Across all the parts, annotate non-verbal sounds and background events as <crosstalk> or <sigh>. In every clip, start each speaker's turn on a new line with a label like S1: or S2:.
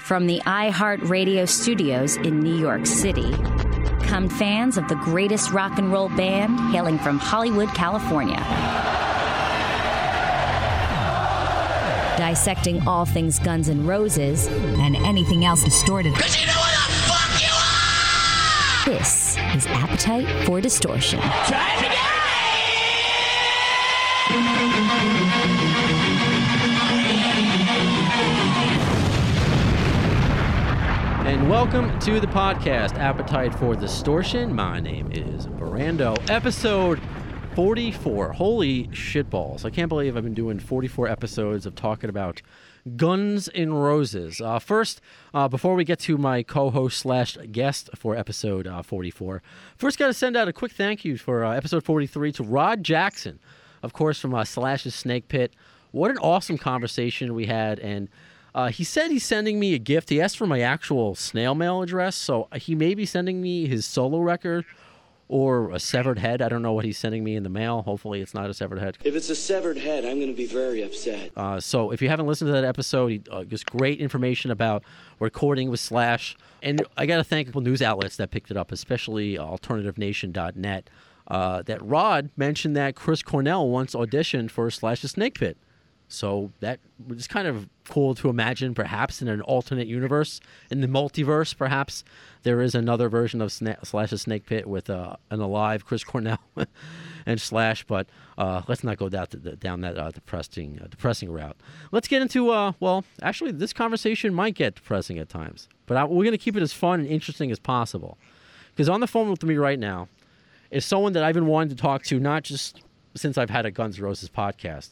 S1: From the iHeartRadio studios in New York City come fans of the greatest rock and roll band hailing from Hollywood, California. Dissecting all things Guns N' Roses and anything else distorted.
S2: Cause you know what the fuck you are!
S1: This is Appetite for Distortion.
S3: And welcome to the podcast, Appetite for Distortion. My name is Brando. Episode 44. Holy shitballs. I can't believe I've been doing 44 episodes of talking about Guns N' Roses. Uh, first, uh, before we get to my co-host slash guest for episode uh, 44, first got to send out a quick thank you for uh, episode 43 to Rod Jackson, of course, from uh, Slash's Snake Pit. What an awesome conversation we had, and uh, he said he's sending me a gift. He asked for my actual snail mail address, so he may be sending me his solo record or a severed head. I don't know what he's sending me in the mail. Hopefully, it's not a severed head.
S4: If it's a severed head, I'm going to be very upset.
S3: Uh, so if you haven't listened to that episode, he uh, gives great information about recording with Slash. And I got to thank a couple news outlets that picked it up, especially AlternativeNation.net. Uh, that Rod mentioned that Chris Cornell once auditioned for Slash's Snake Pit. So that was kind of cool to imagine, perhaps in an alternate universe, in the multiverse, perhaps there is another version of Sna- Slash's Snake Pit with uh, an alive Chris Cornell <laughs> and Slash. But uh, let's not go down, the, down that uh, depressing, uh, depressing route. Let's get into uh, well, actually, this conversation might get depressing at times, but I, we're going to keep it as fun and interesting as possible. Because on the phone with me right now is someone that I've been wanting to talk to, not just since I've had a Guns Roses podcast.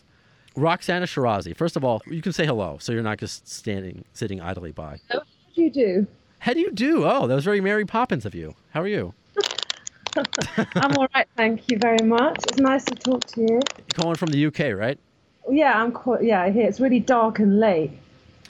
S3: Roxana Shirazi. First of all, you can say hello, so you're not just standing, sitting idly by.
S5: What do you do?
S3: How do you do? Oh, that was very Mary Poppins of you. How are you? <laughs>
S5: I'm all right, thank you very much. It's nice to talk to you.
S3: You're calling from the UK, right?
S5: Yeah, I'm quite, yeah, here it's really dark and late,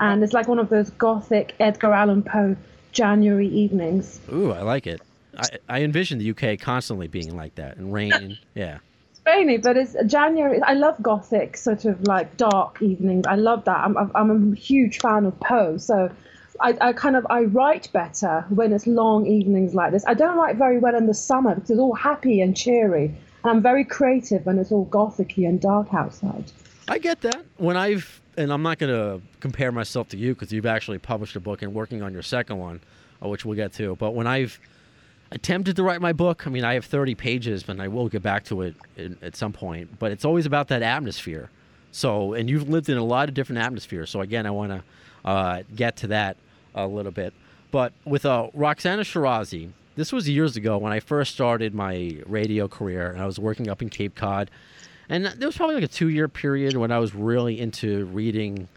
S5: and it's like one of those gothic Edgar Allan Poe January evenings.
S3: Ooh, I like it. I, I envision the UK constantly being like that and rain. <laughs> yeah.
S5: Rainy, but it's January. I love gothic sort of like dark evenings. I love that. I'm I'm a huge fan of Poe, so. I, I kind of I write better when it's long evenings like this. I don't write very well in the summer because it's all happy and cheery, and I'm very creative when it's all gothicy and dark outside.
S3: I get that. When I've, and I'm not going to compare myself to you because you've actually published a book and working on your second one, uh, which we'll get to. But when I've attempted to write my book, I mean, I have 30 pages, and I will get back to it in, at some point. But it's always about that atmosphere. So, and you've lived in a lot of different atmospheres. So, again, I want to uh, get to that a little bit. But with uh, Roxana Shirazi, this was years ago when I first started my radio career, and I was working up in Cape Cod. And there was probably like a two year period when I was really into reading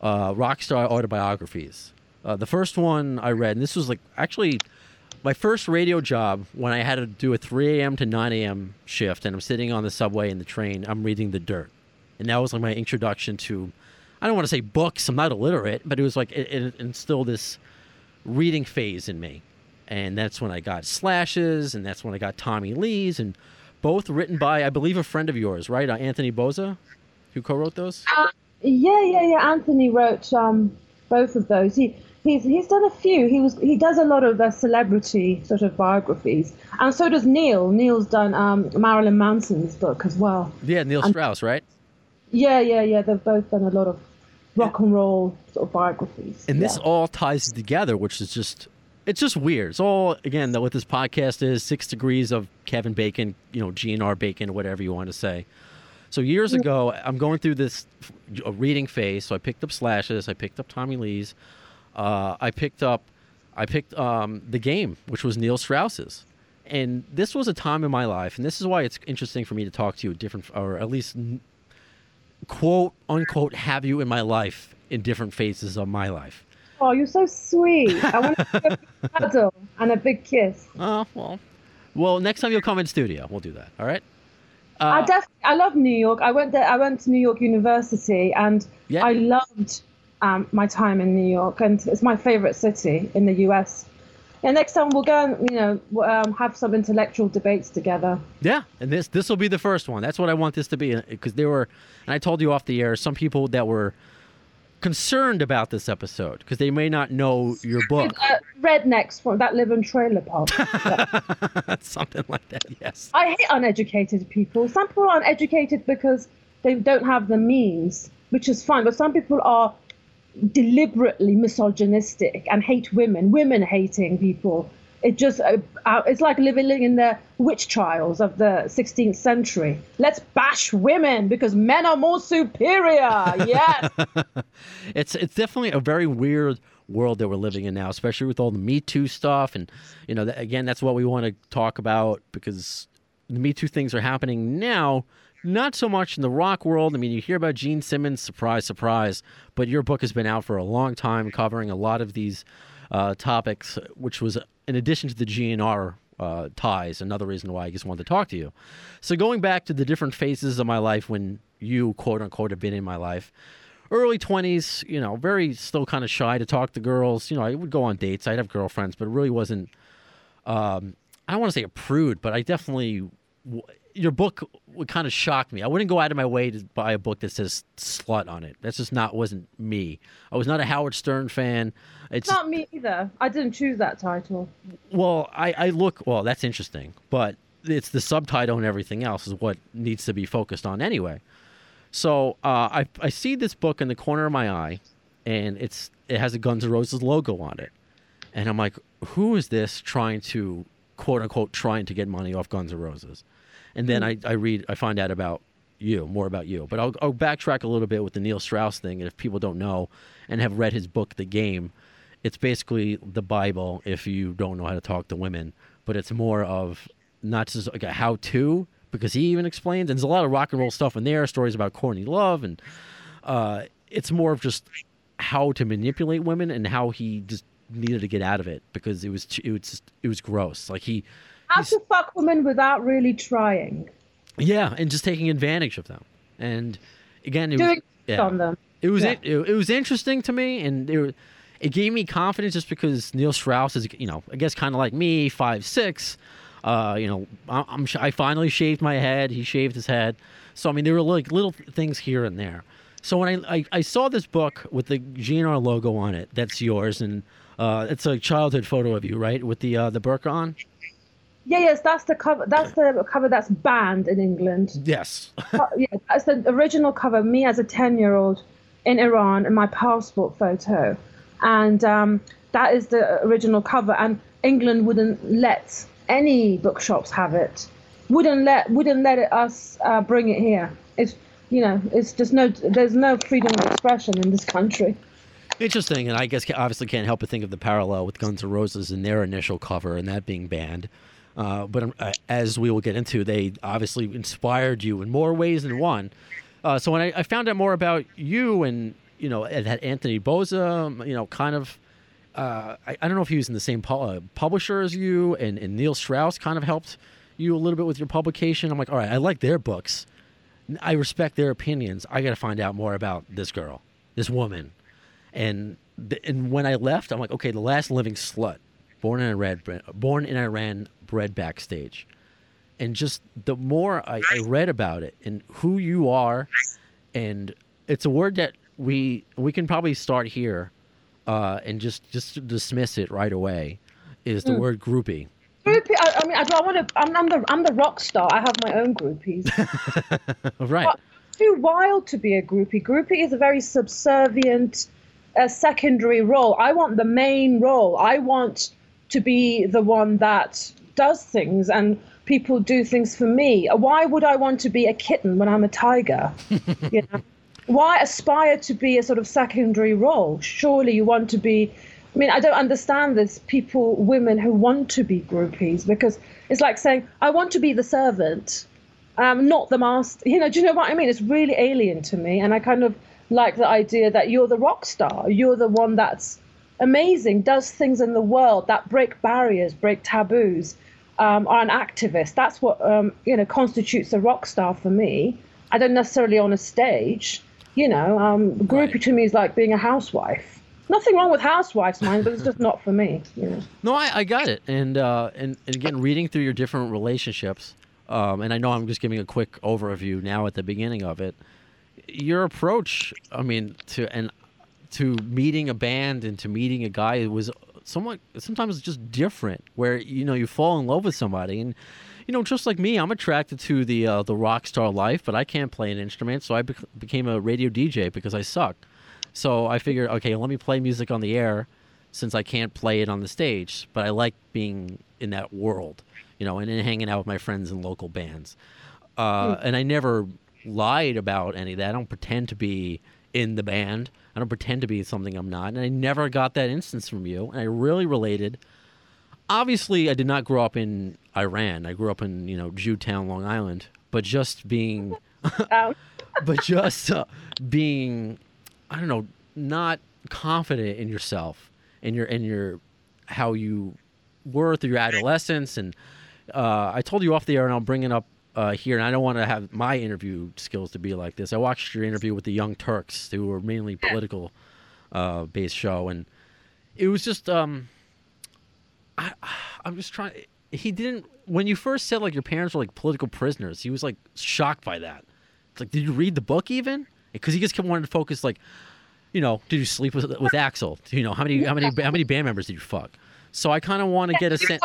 S3: uh, rock star autobiographies. Uh, the first one I read, and this was like actually my first radio job when I had to do a 3 a.m. to 9 a.m. shift, and I'm sitting on the subway in the train. I'm reading The Dirt, and that was like my introduction to. I don't want to say books. I'm not illiterate, but it was like it, it instilled this reading phase in me, and that's when I got slashes, and that's when I got Tommy Lee's, and both written by I believe a friend of yours, right? Uh, Anthony Bozza, who co-wrote those.
S5: Uh, yeah, yeah, yeah. Anthony wrote um, both of those. He he's he's done a few. He was he does a lot of uh, celebrity sort of biographies, and so does Neil. Neil's done um, Marilyn Manson's book as well.
S3: Yeah, Neil
S5: And-
S3: Strauss, right?
S5: Yeah, yeah, yeah. They've both done a lot of rock and roll sort of biographies.
S3: And this all ties together, which is just it's just weird. It's all again that what this podcast is six degrees of Kevin Bacon, you know, GNR Bacon, whatever you want to say. So years ago, I'm going through this reading phase. So I picked up slashes, I picked up Tommy Lee's, uh, I picked up, I picked um, the game, which was Neil Strauss's. And this was a time in my life, and this is why it's interesting for me to talk to you, different, or at least quote unquote, have you in my life in different phases of my life.
S5: Oh, you're so sweet. I want to <laughs> give you a cuddle and a big kiss.
S3: Oh well, well next time you'll come in studio, we'll do that. All right.
S5: I
S3: Uh,
S5: definitely, I love New York. I went there. I went to New York University, and
S3: Yeah.
S5: I loved um, my time in New York, and it's my favorite city in the U.S. And next time we'll go and you know um, have some intellectual debates together.
S3: Yeah, and this this will be the first one. That's what I want this to be because there were, and I told you off the air, some people that were concerned about this episode because they may not know your book.
S5: Uh, rednecks from that live in trailer park. <laughs>
S3: Something like that, yes.
S5: I hate uneducated people. Some people are uneducated because they don't have the means, which is fine. But some people are deliberately misogynistic and hate women, women hating people. It just uh, uh, it's like living in the witch trials of the 16th century. Let's bash women because men are more superior. Yes. <laughs>
S3: it's it's definitely a very weird world that we're living in now, especially with all the Me Too stuff. And you know, again, that's what we want to talk about because the Me Too things are happening now. Not so much in the rock world. I mean, you hear about Gene Simmons, surprise, surprise, but your book has been out for a long time, covering a lot of these uh, topics, which was in addition to the GNR uh, ties, another reason why I just wanted to talk to you. So, going back to the different phases of my life when you, quote unquote, have been in my life, early 20s, you know, very still kind of shy to talk to girls. You know, I would go on dates, I'd have girlfriends, but really wasn't, um, I don't want to say a prude, but I definitely, your book would kind of shock me. I wouldn't go out of my way to buy a book that says slut on it. That's just not, wasn't me. I was not a Howard Stern fan.
S5: It's not me either. I didn't choose that title.
S3: Well, I, I look well. That's interesting, but it's the subtitle and everything else is what needs to be focused on anyway. So uh, I I see this book in the corner of my eye, and it's it has a Guns N' Roses logo on it, and I'm like, who is this trying to quote unquote trying to get money off Guns N' Roses? And then mm-hmm. I, I read I find out about you more about you, but I'll, I'll backtrack a little bit with the Neil Strauss thing, and if people don't know and have read his book, The Game it's basically the Bible if you don't know how to talk to women, but it's more of not just like a how to because he even explains and there's a lot of rock and roll stuff in there, stories about Courtney Love, and uh, it's more of just how to manipulate women and how he just needed to get out of it because it was it was just, it was gross. Like he
S5: how to fuck women without really trying.
S3: Yeah, and just taking advantage of them. And again, it
S5: doing
S3: was, yeah,
S5: on them.
S3: It was yeah. it, it, it was interesting to me, and it it gave me confidence just because Neil Strauss is, you know, I guess kind of like me, five six. Uh, you know, I'm, I finally shaved my head. He shaved his head. So I mean, there were like little things here and there. So when I, I, I saw this book with the GNR logo on it, that's yours, and uh, it's a childhood photo of you, right, with the uh, the burqa on.
S5: Yeah, yes, that's the cover. That's the cover that's banned in England.
S3: Yes. <laughs>
S5: uh, yeah, that's the original cover. Me as a ten-year-old in Iran, and my passport photo and um, that is the original cover. And England wouldn't let any bookshops have it. Wouldn't let wouldn't let it, us uh, bring it here. It's you know it's just no there's no freedom of expression in this country.
S3: Interesting, and I guess obviously can't help but think of the parallel with Guns N' Roses and their initial cover and that being banned. Uh, but uh, as we will get into, they obviously inspired you in more ways than one. Uh, so when I, I, found out more about you and you know, it had Anthony Bozza, you know, kind of. Uh, I, I, don't know if he was in the same pu- uh, publisher as you, and, and Neil Strauss kind of helped you a little bit with your publication. I'm like, all right, I like their books. I respect their opinions. I got to find out more about this girl, this woman. And th- and when I left, I'm like, okay, the last living slut, born in Iran, born in Iran, bred backstage. And just the more I, I read about it and who you are, and it's a word that we we can probably start here uh, and just just dismiss it right away. Is the mm. word groupie?
S5: Groupie. I, I mean, I, I want to. I'm, I'm, the I'm the rock star. I have my own groupies. <laughs>
S3: right. But
S5: too wild to be a groupie. Groupie is a very subservient, uh, secondary role. I want the main role. I want to be the one that does things and people do things for me. Why would I want to be a kitten when I'm a tiger? <laughs> you know why aspire to be a sort of secondary role? Surely you want to be. I mean, I don't understand this. People, women who want to be groupies, because it's like saying, I want to be the servant, um, not the master. You know, do you know what I mean? It's really alien to me. And I kind of like the idea that you're the rock star. You're the one that's amazing, does things in the world that break barriers, break taboos, um, are an activist. That's what, um, you know, constitutes a rock star for me. I don't necessarily on a stage you know, um, groupie right. to me is like being a housewife. Nothing wrong with housewives, mind, but it's just not for me. You know?
S3: No, I, I got it. And, uh, and and again, reading through your different relationships, um, and I know I'm just giving a quick overview now at the beginning of it. Your approach, I mean, to and to meeting a band and to meeting a guy it was somewhat sometimes just different where you know you fall in love with somebody. And you know just like me i'm attracted to the uh, the rock star life but i can't play an instrument so i bec- became a radio dj because i suck. So i figured okay let me play music on the air since i can't play it on the stage but i like being in that world you know and, and hanging out with my friends in local bands. Uh, and i never lied about any of that. I don't pretend to be in the band I don't pretend to be something I'm not. And I never got that instance from you. And I really related. Obviously, I did not grow up in Iran. I grew up in, you know, Jewtown, Long Island. But just being, <laughs> <laughs> but just uh, being, I don't know, not confident in yourself and your, and your, how you were through your adolescence. And uh, I told you off the air, and I'll bring it up uh, here, and I don't want to have my interview skills to be like this. I watched your interview with the Young Turks, who were mainly political uh, based show, and it was just um, I <sighs> I'm just trying. He didn't when you first said like your parents were like political prisoners. He was like shocked by that. It's like, did you read the book even? Because he just kept wanting to focus like, you know, did you sleep with with Axl? You know, how many how many how many band members did you fuck? So I kind of want to get a sense.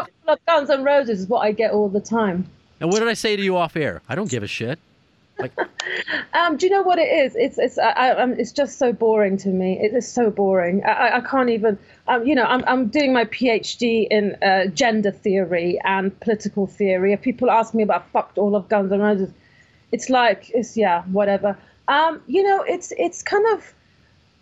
S5: Guns and Roses is what I get all the time.
S3: And what did I say to you off air? I don't give a shit. Like, <laughs>
S5: um, do you know what it is? It's it's I, um, it's just so boring to me. It is so boring. I, I can't even. Um, you know, I'm I'm doing my PhD in uh, gender theory and political theory. If people ask me about fucked all of Guns and Roses, it's like it's yeah whatever. Um, you know, it's it's kind of.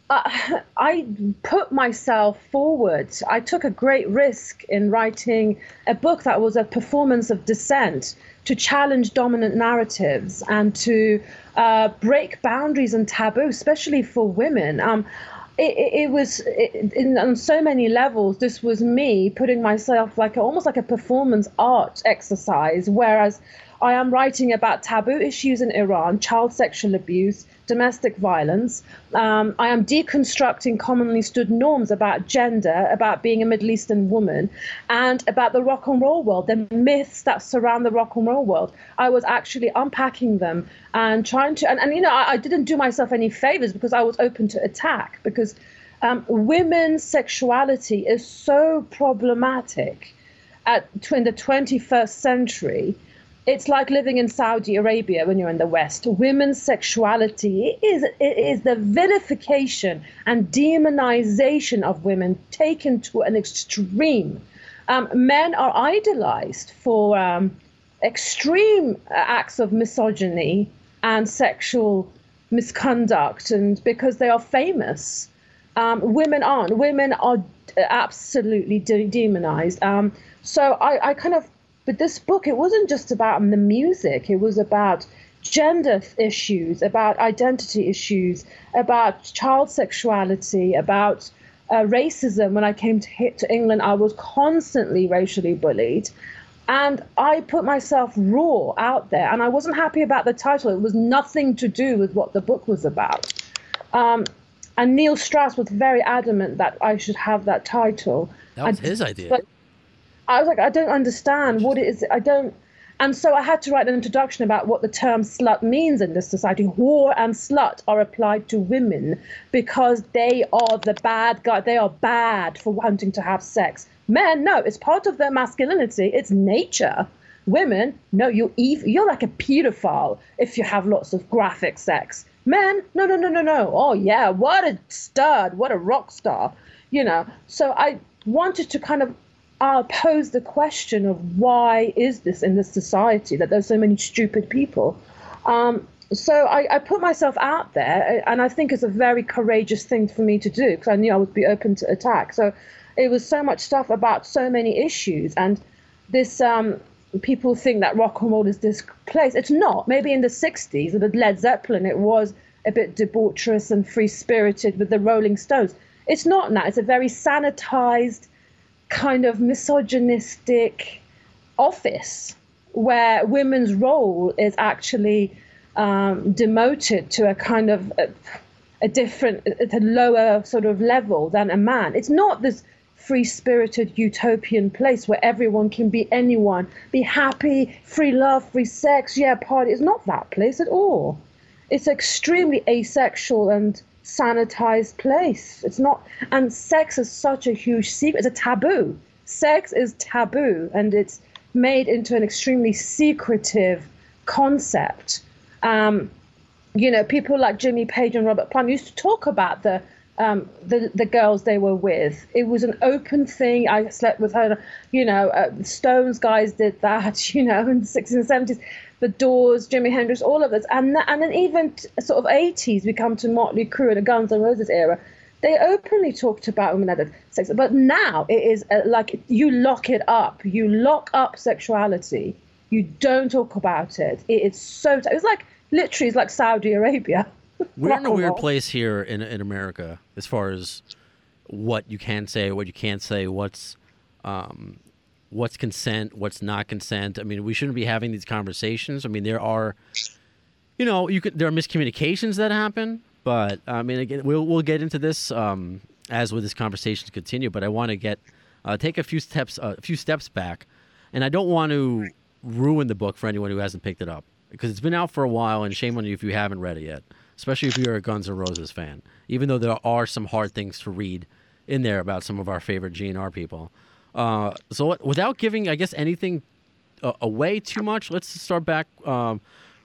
S5: Uh, <laughs> I put myself forward. I took a great risk in writing a book that was a performance of dissent to challenge dominant narratives and to uh, break boundaries and taboo, especially for women. Um, it, it, it, was it, in, on so many levels. This was me putting myself like almost like a performance art exercise, whereas I am writing about taboo issues in Iran, child sexual abuse, domestic violence. Um, I am deconstructing commonly stood norms about gender, about being a Middle Eastern woman, and about the rock and roll world, the myths that surround the rock and roll world. I was actually unpacking them and trying to, and, and you know, I, I didn't do myself any favors because I was open to attack because um, women's sexuality is so problematic at in the 21st century it's like living in Saudi Arabia when you're in the West. Women's sexuality is is the vilification and demonization of women taken to an extreme. Um, men are idolized for um, extreme acts of misogyny and sexual misconduct, and because they are famous. Um, women aren't. Women are absolutely de- demonized. Um, so I, I kind of but this book, it wasn't just about the music, it was about gender issues, about identity issues, about child sexuality, about uh, racism. When I came to, to England, I was constantly racially bullied. And I put myself raw out there, and I wasn't happy about the title. It was nothing to do with what the book was about. Um, and Neil Strauss was very adamant that I should have that title.
S3: That was his idea.
S5: But, I was like, I don't understand what it is. I don't. And so I had to write an introduction about what the term slut means in this society. Whore and slut are applied to women because they are the bad guy. They are bad for wanting to have sex. Men, no, it's part of their masculinity. It's nature. Women, no, you're evil. You're like a pedophile if you have lots of graphic sex. Men, no, no, no, no, no. Oh yeah, what a stud, what a rock star, you know. So I wanted to kind of uh, pose the question of why is this in this society that there's so many stupid people. Um, so I, I, put myself out there, and I think it's a very courageous thing for me to do because I knew I would be open to attack. So it was so much stuff about so many issues, and this um, people think that rock and roll is this place. It's not. Maybe in the '60s with Led Zeppelin, it was a bit debaucherous and free spirited with the Rolling Stones. It's not now. It's a very sanitized kind of misogynistic office where women's role is actually um, demoted to a kind of a, a different, a lower sort of level than a man. It's not this free spirited utopian place where everyone can be anyone, be happy, free love, free sex, yeah, party. It's not that place at all. It's extremely asexual and sanitized place. It's not, and sex is such a huge secret. It's a taboo. Sex is taboo, and it's made into an extremely secretive concept. Um, you know, people like Jimmy Page and Robert Plant used to talk about the um, the the girls they were with. It was an open thing. I slept with her. You know, uh, Stones guys did that. <laughs> You know, in the sixties and seventies, the Doors, Jimi Hendrix, all of this, and and then even t- sort of eighties, we come to Motley Crue and the Guns N' Roses era. They openly talked about women having sex, but now it is uh, like you lock it up. You lock up sexuality. You don't talk about it. It is so. T- it's like literally, it's like Saudi Arabia. <laughs>
S3: We're in a weird place here in in America as far as what you can say, what you can't say, what's um, what's consent, what's not consent. I mean, we shouldn't be having these conversations. I mean, there are, you know, you could there are miscommunications that happen, but I mean, again, we'll we'll get into this um, as with this conversation continue. But I want to get uh, take a few steps uh, a few steps back, and I don't want to ruin the book for anyone who hasn't picked it up because it's been out for a while, and shame on you if you haven't read it yet especially if you're a Guns N' Roses fan. Even though there are some hard things to read in there about some of our favorite GNR people. Uh, so without giving, I guess, anything uh, away too much, let's start back um,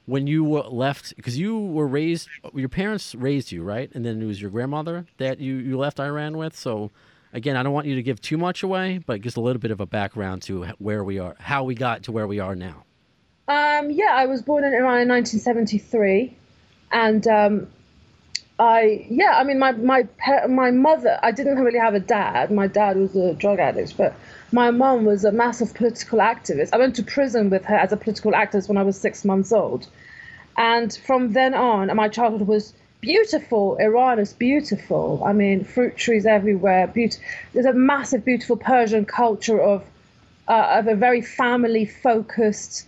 S3: when you left because you were raised. Your parents raised you, right? And then it was your grandmother that you you left Iran with. So again, I don't want you to give too much away, but just a little bit of a background to where we are, how we got to where we are now.
S5: Um, yeah, I was born in Iran in 1973 and um, I yeah, I mean my my my mother. I didn't really have a dad. My dad was a drug addict, but my mom was a massive political activist. I went to prison with her as a political activist when I was six months old, and from then on, my childhood was beautiful. Iran is beautiful. I mean, fruit trees everywhere. There's a massive, beautiful Persian culture of uh, of a very family focused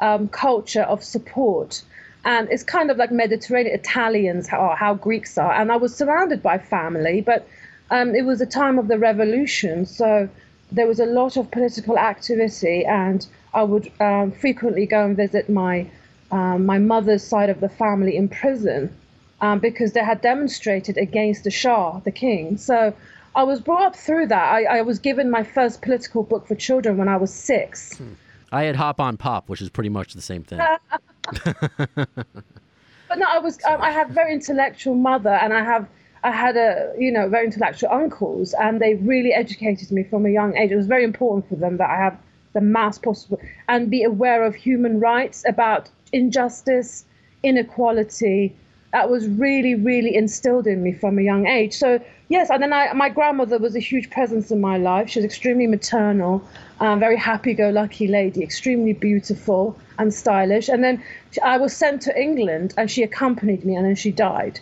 S5: um, culture of support and it's kind of like Mediterranean Italians how, how Greeks are. And I was surrounded by family, but um, it was a time of the revolution, so there was a lot of political activity, and I would um, frequently go and visit my um, my mother's side of the family in prison um, because they had demonstrated against the Shah, the king. So I was brought up through that. I, I was given my first political book for children when I was six. Hmm.
S3: I had Hop on Pop, which is pretty much the same thing. <laughs>
S5: but no, I was um, I had very intellectual mother, and I have I had a you know very intellectual uncles, and they really educated me from a young age. It was very important for them that I have the mass possible and be aware of human rights, about injustice, inequality. That was really, really instilled in me from a young age. So yes, and then I, my grandmother was a huge presence in my life. She was extremely maternal, um, very happy-go-lucky lady, extremely beautiful and stylish. And then I was sent to England, and she accompanied me, and then she died.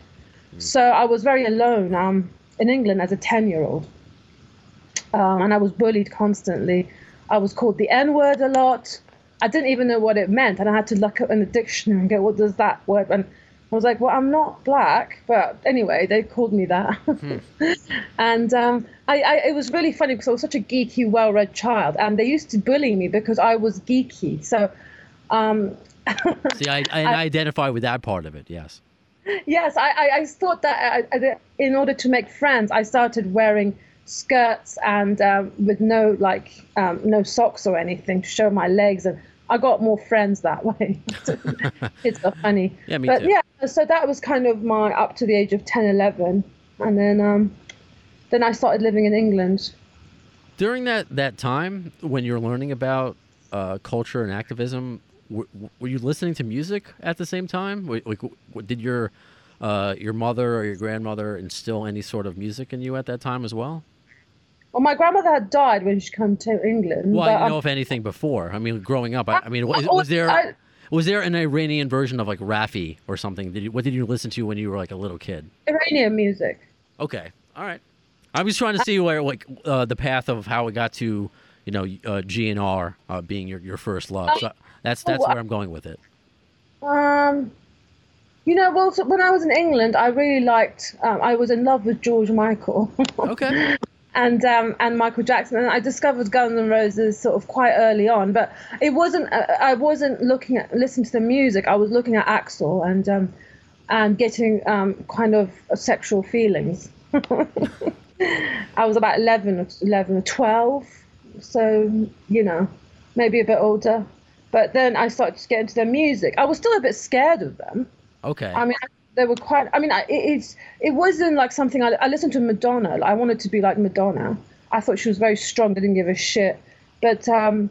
S5: Mm. So I was very alone um, in England as a ten-year-old, um, and I was bullied constantly. I was called the N-word a lot. I didn't even know what it meant, and I had to look up in the dictionary and go, "What does that word?" And I was like, well, I'm not black, but anyway, they called me that. Hmm. <laughs> and um, I, I, it was really funny because I was such a geeky, well-read child, and they used to bully me because I was geeky. So, um, <laughs>
S3: see, I, I, I, identify with that part of it. Yes.
S5: Yes, I, I, thought that uh, in order to make friends, I started wearing skirts and um, with no like um, no socks or anything to show my legs and I got more friends that <laughs> way. it's so funny.
S3: Yeah, me
S5: but
S3: too.
S5: yeah, so that was kind of my up to the age of 10, 11. And then um, then I started living in England.
S3: During that, that time when you're learning about uh, culture and activism, were, were, you listening to music at the same time? Like, did your uh, your mother or your grandmother instill any sort of music in you at that time as well?
S5: Well, my grandmother had died when she came to England.
S3: Well, I didn't know
S5: um,
S3: if anything before. I mean, growing up, I, I mean, was, was there I, was there an Iranian version of like Raffi or something? Did you, what did you listen to when you were like a little kid?
S5: Iranian music.
S3: Okay, all right. I was trying to see where like uh, the path of how it got to, you know, uh, GNR uh, being your, your first love. So that's that's where I'm going with it.
S5: Um, you know, well, so when I was in England, I really liked. Um, I was in love with George Michael.
S3: okay <laughs>
S5: and um, and Michael Jackson. And I discovered Guns N' Roses sort of quite early on, but it wasn't. Uh, I wasn't looking at listening to the music. I was looking at Axl and um, and getting um, kind of sexual feelings. <laughs> I was about 11 11 or 12, so you know, maybe a bit older. But then I started to get into their music. I was still a bit scared of them.
S3: Okay.
S5: I mean, they were quite. I mean, I- it, it's it wasn't like something I, I listened to Madonna. I wanted to be like Madonna. I thought she was very strong. I Didn't give a shit. But um,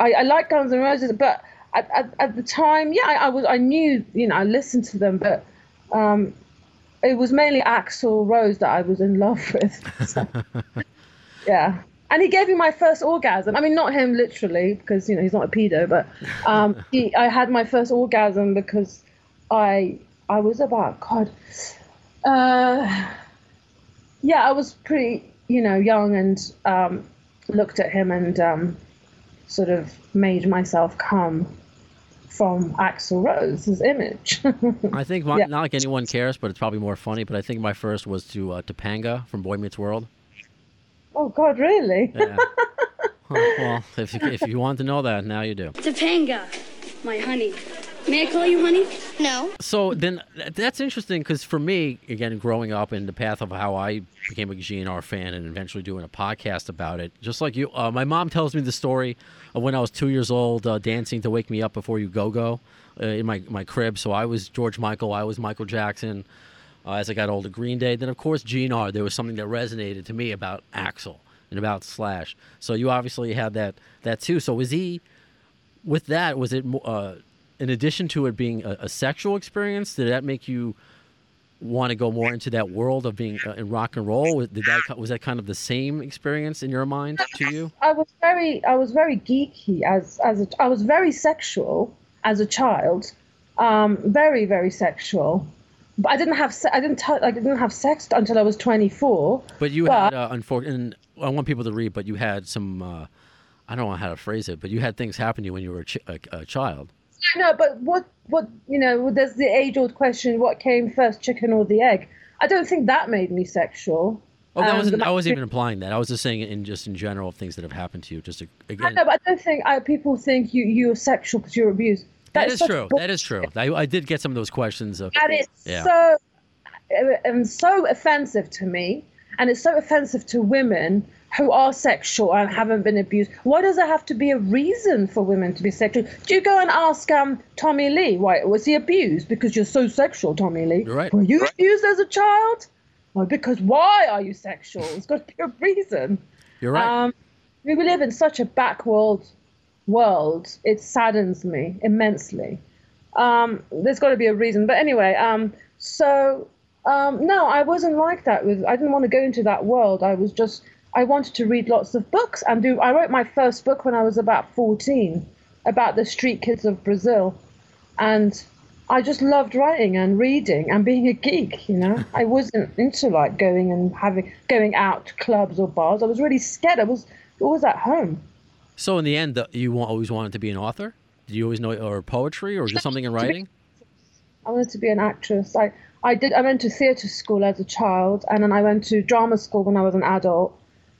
S5: I, I like Guns N' Roses. But at, at, at the time, yeah, I, I was. I knew, you know, I listened to them, but um, it was mainly Axl Rose that I was in love <laughs> with. So, <laughs> yeah. And he gave me my first orgasm. I mean, not him literally, because you know he's not a pedo, but um, he, I had my first orgasm because I I was about God, uh, yeah, I was pretty you know young and um, looked at him and um, sort of made myself come from Axl Rose's image.
S3: I think my,
S5: Yeah.
S3: not like anyone cares, but it's probably more funny. But I think my first was to uh, Topanga from Boy Meets World.
S5: oh God, really?
S3: Yeah. Well, if you, if you want to know that, now you do.
S6: Topanga, my honey. May I call you honey?
S2: No.
S3: So then that's interesting because for me, again, growing up in the path of how I became a GNR fan and eventually doing a podcast about it, just like you, uh, my mom tells me the story of when I was two years old, uh, dancing to "Wake Me Up Before You Go Go" uh, in my my crib. So I was George Michael, I was Michael Jackson. Uh, as I got older, Green Day. Then of course GNR. There was something that resonated to me about Axl and about Slash. So you obviously had that that too. So was he? with that, was it uh, in addition to it being a, a sexual experience? Did that make you want to go more into that world of being uh, in rock and roll? Was- Did that was that kind of the same experience in your mind to you?
S5: I was very I was very geeky as as a, I was very sexual as a child, um, very very sexual. But I didn't have se- I didn't t- I didn't have sex until I was 24.
S3: But you
S5: But-
S3: had, uh, unfortunately, I want people to read, but you had some. Uh, I don't know how to phrase it, but you had things happen to you when you were a, ch- a, a child.
S5: No, but what what you know? There's the age old question: what came first, chicken or the egg? I don't think that made me sexual.
S3: Oh, that
S5: Um,
S3: wasn't. I wasn't even implying that. I was just saying in just in general things that have happened to you. Just to,
S5: I
S3: again,
S5: know, but I don't think I, people think you you're sexual because you're abused.
S3: that
S5: That's
S3: is true. That is true. I, I did get some of those questions. Of,
S5: and it's
S3: Yeah.
S5: so and so offensive to me and it's so offensive to women who are sexual and haven't been abused why does there have to be a reason for women to be sexual do you go and ask um tommy lee why was he abused because you're so sexual tommy lee
S3: You're right.
S5: were you abused as a child well, because why are you sexual there's got to be a reason
S3: You're right.
S5: um, we live in such a backworld world. It saddens me immensely. Um, there's got to be a reason. But anyway, um, so um, no, I wasn't like that. With I didn't want to go into that world. I was just I wanted to read lots of books and do. I wrote my first book when I was about 14 about the street kids of Brazil, and I just loved writing and reading and being a geek. You know, <laughs> I wasn't into like going and having going out to clubs or bars. I was really scared. I was always at home.
S3: so in the end, you always wanted to be an author. Did you always know, or poetry, or just something in writing?
S5: I wanted to be an actress. I, I did. I went to theatre school as a child, and then I went to drama school when I was an adult,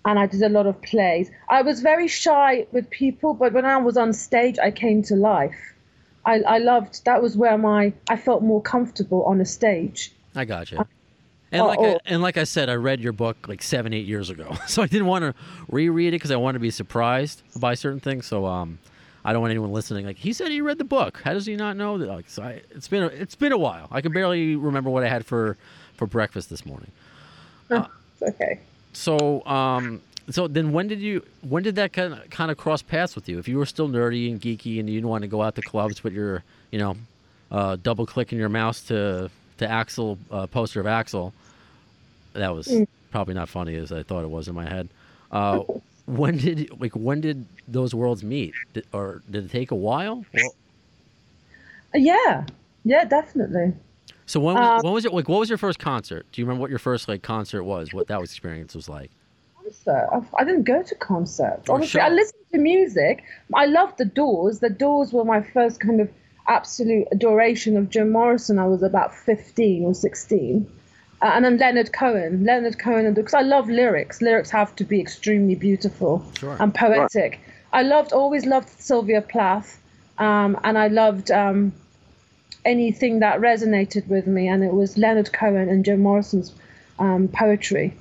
S5: and I did a lot of plays. I was very shy with people, but when I was on stage, I came to life. I, I loved. That was where my I felt more comfortable on a stage.
S3: I got you. And
S5: Oh,
S3: like I,
S5: oh.
S3: and like I said, I read your book like seven, eight years ago, <laughs> so I didn't want to reread it because I wanted to be surprised by certain things. So um, I don't want anyone listening like he said he read the book. How does he not know that? Like, so I, it's been a, it's been a while. I can barely remember what I had for for breakfast this morning. <laughs>
S5: It's okay.
S3: So um, so then when did you when did that kind of kind of cross paths with you? If you were still nerdy and geeky and you didn't want to go out to clubs, but you're you know uh, double clicking your mouse to to Axl uh, poster of Axl, that was probably not funny as I thought it was in my head. Uh, when did like when did those worlds meet, did, or did it take a while? Well,
S5: Yeah, yeah, definitely.
S3: So when was,
S5: Um,
S3: when was it like what was your first concert? Do you remember what your first like concert was? What that was experience was like?
S5: concert. I- I didn't go to concerts.
S3: Or
S5: Honestly, I listened to music. I loved the Doors. The Doors were my first kind of absolute adoration of Jim Morrison. I was about 15 or 16. Uh, and then Leonard Cohen. Leonard Cohen, because I love lyrics. Lyrics have to be extremely beautiful
S3: Sure.
S5: and poetic. I loved, always loved Sylvia Plath. Um, and I loved um, anything that resonated with me, and it was Leonard Cohen and Jim Morrison's um, poetry.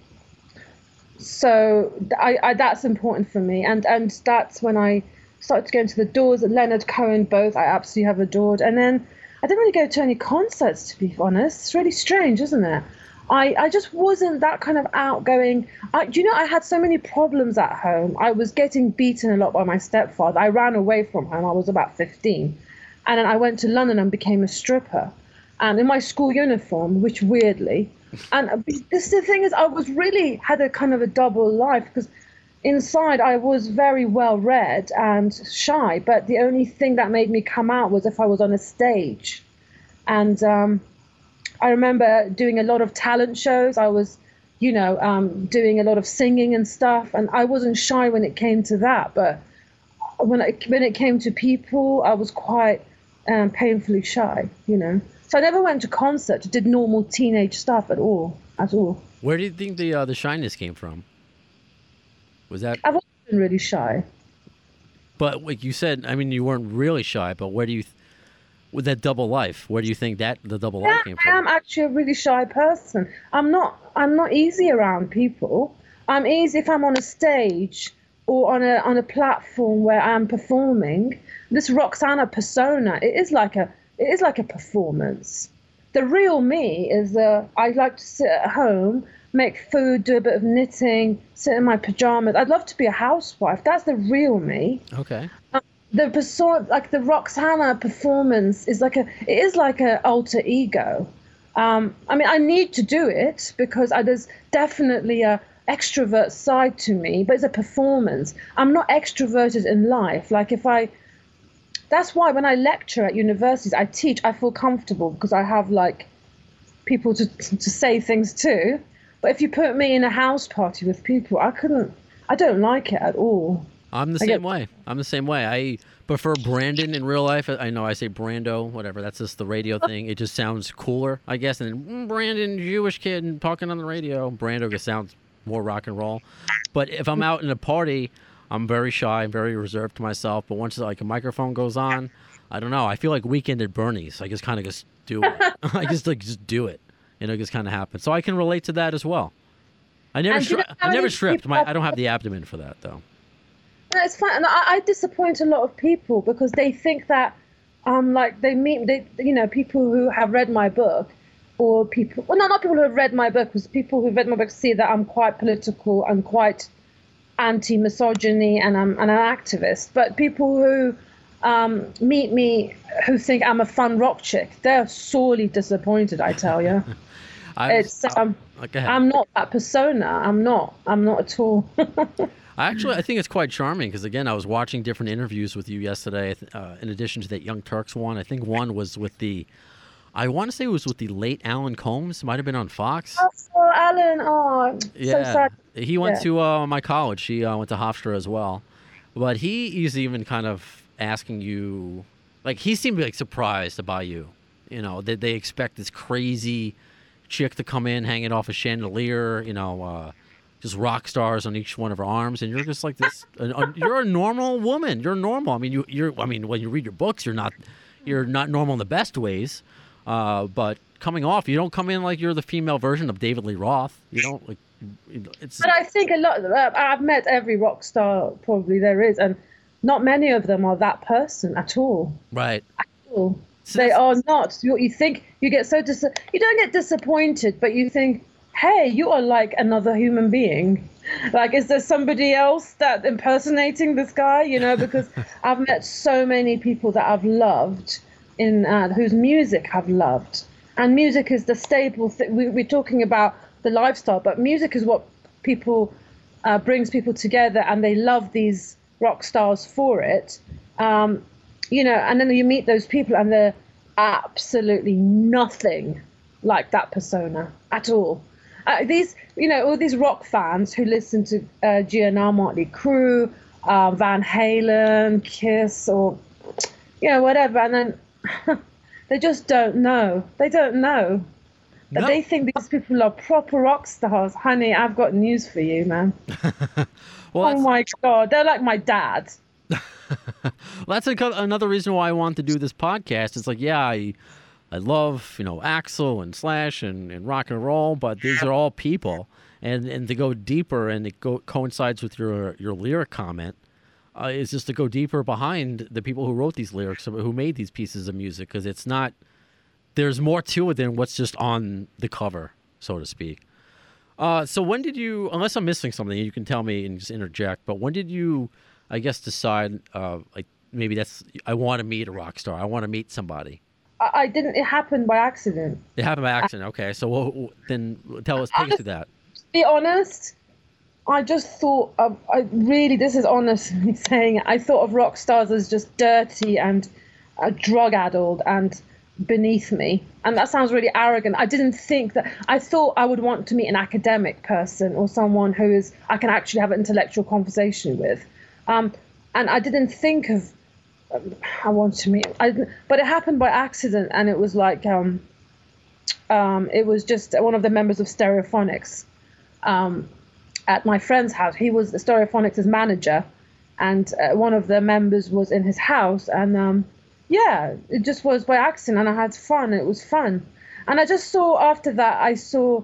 S5: So I, I, that's important for me, and and that's when I started to go into the doors. Leonard Cohen, both I absolutely have adored, and then I didn't really go to any concerts to be honest. It's really strange, isn't it? I, I just wasn't that kind of outgoing. I, you know, I had so many problems at home. I was getting beaten a lot by my stepfather. I ran away from home. I was about 15. And then I went to London and became a stripper. And in my school uniform, which weirdly, and this the thing is, I was really had a kind of a double life because inside I was very well read and shy, but the only thing that made me come out was if I was on a stage. And um, I remember doing a lot of talent shows. I was, you know, um, doing a lot of singing and stuff, and I wasn't shy when it came to that. But when it, when it came to people, I was quite um, painfully shy, you know. So I never went to concerts, did normal teenage stuff at all, at all.
S3: Where do you think the uh, the shyness came from? Was that?
S5: I've always been really shy.
S3: But like you said, I mean, you weren't really shy. But where do you, th- with that double life, where do you think that the double
S5: yeah,
S3: life came from?
S5: I am actually a really shy person. I'm not. I'm not easy around people. I'm easy if I'm on a stage or on a on a platform where I'm performing. This Roxana persona, it is like a it is like a performance. The real me is uh, I like to sit at home, make food, do a bit of knitting, sit in my pajamas. I'd love to be a housewife. That's the real me.
S3: Okay.
S5: The persona, like the Roxana performance, is like a it is like an alter ego. Um, I mean, I need to do it because I, there's definitely a extrovert side to me, but it's a performance. I'm not extroverted in life. Like if I that's why when I lecture at universities, I teach, I feel comfortable because I have like people to to say things to. But if you put me in a house party with people, I couldn't. I don't like it at all.
S3: I'm the
S5: I
S3: same
S5: get-
S3: way. I'm the same way. I prefer Brandon in real life. I know I say Brando, whatever. That's just the radio <laughs> thing. It just sounds cooler, I guess. And then, mm, Brandon, Jewish kid, talking on the radio. Brando just sounds more rock and roll. But if I'm out in a party, I'm very shy, and very reserved to myself. But once like a microphone goes on, I don't know. I feel like Weekend at Bernie's. I just kind of just do it. <laughs> <laughs> I just like just do it. You know, it just kind of happens. So I can relate to that as well. I never,
S5: you
S3: stri-
S5: know
S3: I never stripped. My, I don't have the abdomen for that though.
S5: No, it's fine. And I, I disappoint a lot of people because they think that, um, like they meet, they, you know, people who have read my book, or people, well, no, not people who have read my book, because people who've read my book see that I'm quite political and quite anti-misogyny, and I'm, and an activist. But people who um, meet me who think I'm a fun rock chick, they're sorely disappointed. I tell you, <laughs> it's um,
S3: ahead.
S5: I'm not that persona. I'm not. I'm not at all. <laughs>
S3: Actually, I think it's quite charming because again, I was watching different interviews with you yesterday. Uh, in addition to that Young Turks one, I think one was with the, I want to say it was with the late Alan Colmes. Might have been on Fox.
S5: oh, Alan, oh, so
S3: yeah,
S5: sad.
S3: he went
S5: Yeah.
S3: to uh, my college. He uh, went to Hofstra as well, but he is even kind of asking you, like he seemed like surprised about you. You know that they expect this crazy chick to come in hanging off a chandelier. You know. Uh, just rock stars on each one of her arms, and you're just like this. <laughs> a- a- you're a normal woman. You're normal. I mean, you, you're. I mean, when you read your books, you're not. You're not normal in the best ways. Uh, but coming off, you don't come in like you're the female version of David Lee Roth. You don't like. It's
S5: But I think a lot. Uh, I've met every rock star probably there is, and not many of them are that person at all.
S3: right.
S5: all.
S3: So
S5: they are not. You, you think you get so dis. You don't get disappointed, but you think, hey, you are like another human being. <laughs> Like, is there somebody else that impersonating this guy? You know, because <laughs> I've met so many people that I've loved, in uh, whose music I've loved, and music is the staple. We, we're talking about the lifestyle, but music is what people uh, brings people together, and they love these rock stars for it. Um, you know, and then you meet those people, and they're absolutely nothing like that persona at all. Uh, these, you know, all these rock fans who listen to uh, GNR Motley Crue, uh, Van Halen, Kiss, or you know, whatever, and then <laughs> they just don't know. They don't know. But
S3: No.
S5: They think these people are proper rock stars. Honey, I've got news for you, man. <laughs>
S3: Well,
S5: Oh my god, they're like my dad. <laughs>
S3: well, that's a, another reason why I want to do this podcast. It's like, yeah, I, I love you know Axl and Slash and, and rock and roll, but these are all people, and and to go deeper and it go, coincides with your your lyric comment. Uh, is just to go deeper behind the people who wrote these lyrics, who made these pieces of music, because it's not. There's more to it than what's just on the cover, so to speak. Uh, so when did you, unless I'm missing something, you can tell me and just interject. But when did you, I guess, decide uh, like maybe that's I want to meet a rock star. I want to meet somebody.
S5: I, I didn't. It happened by accident.
S3: It happened by accident. Okay, so well, then tell us, take us through that.
S5: To be honest, I just thought. Of, I really, this is honest me <laughs> saying. I thought of rock stars as just dirty and uh, drug addled and beneath me. And that sounds really arrogant. I didn't think that. I thought I would want to meet an academic person or someone who is I can actually have an intellectual conversation with. Um, and I didn't think of um, I want to meet. I, but it happened by accident, and it was like um, um, it was just one of the members of Stereophonics um, at my friend's house. He was Stereophonics' manager, and uh, one of the members was in his house, and um, yeah, it just was by accident, and I had fun. It was fun, and I just saw after that. I saw,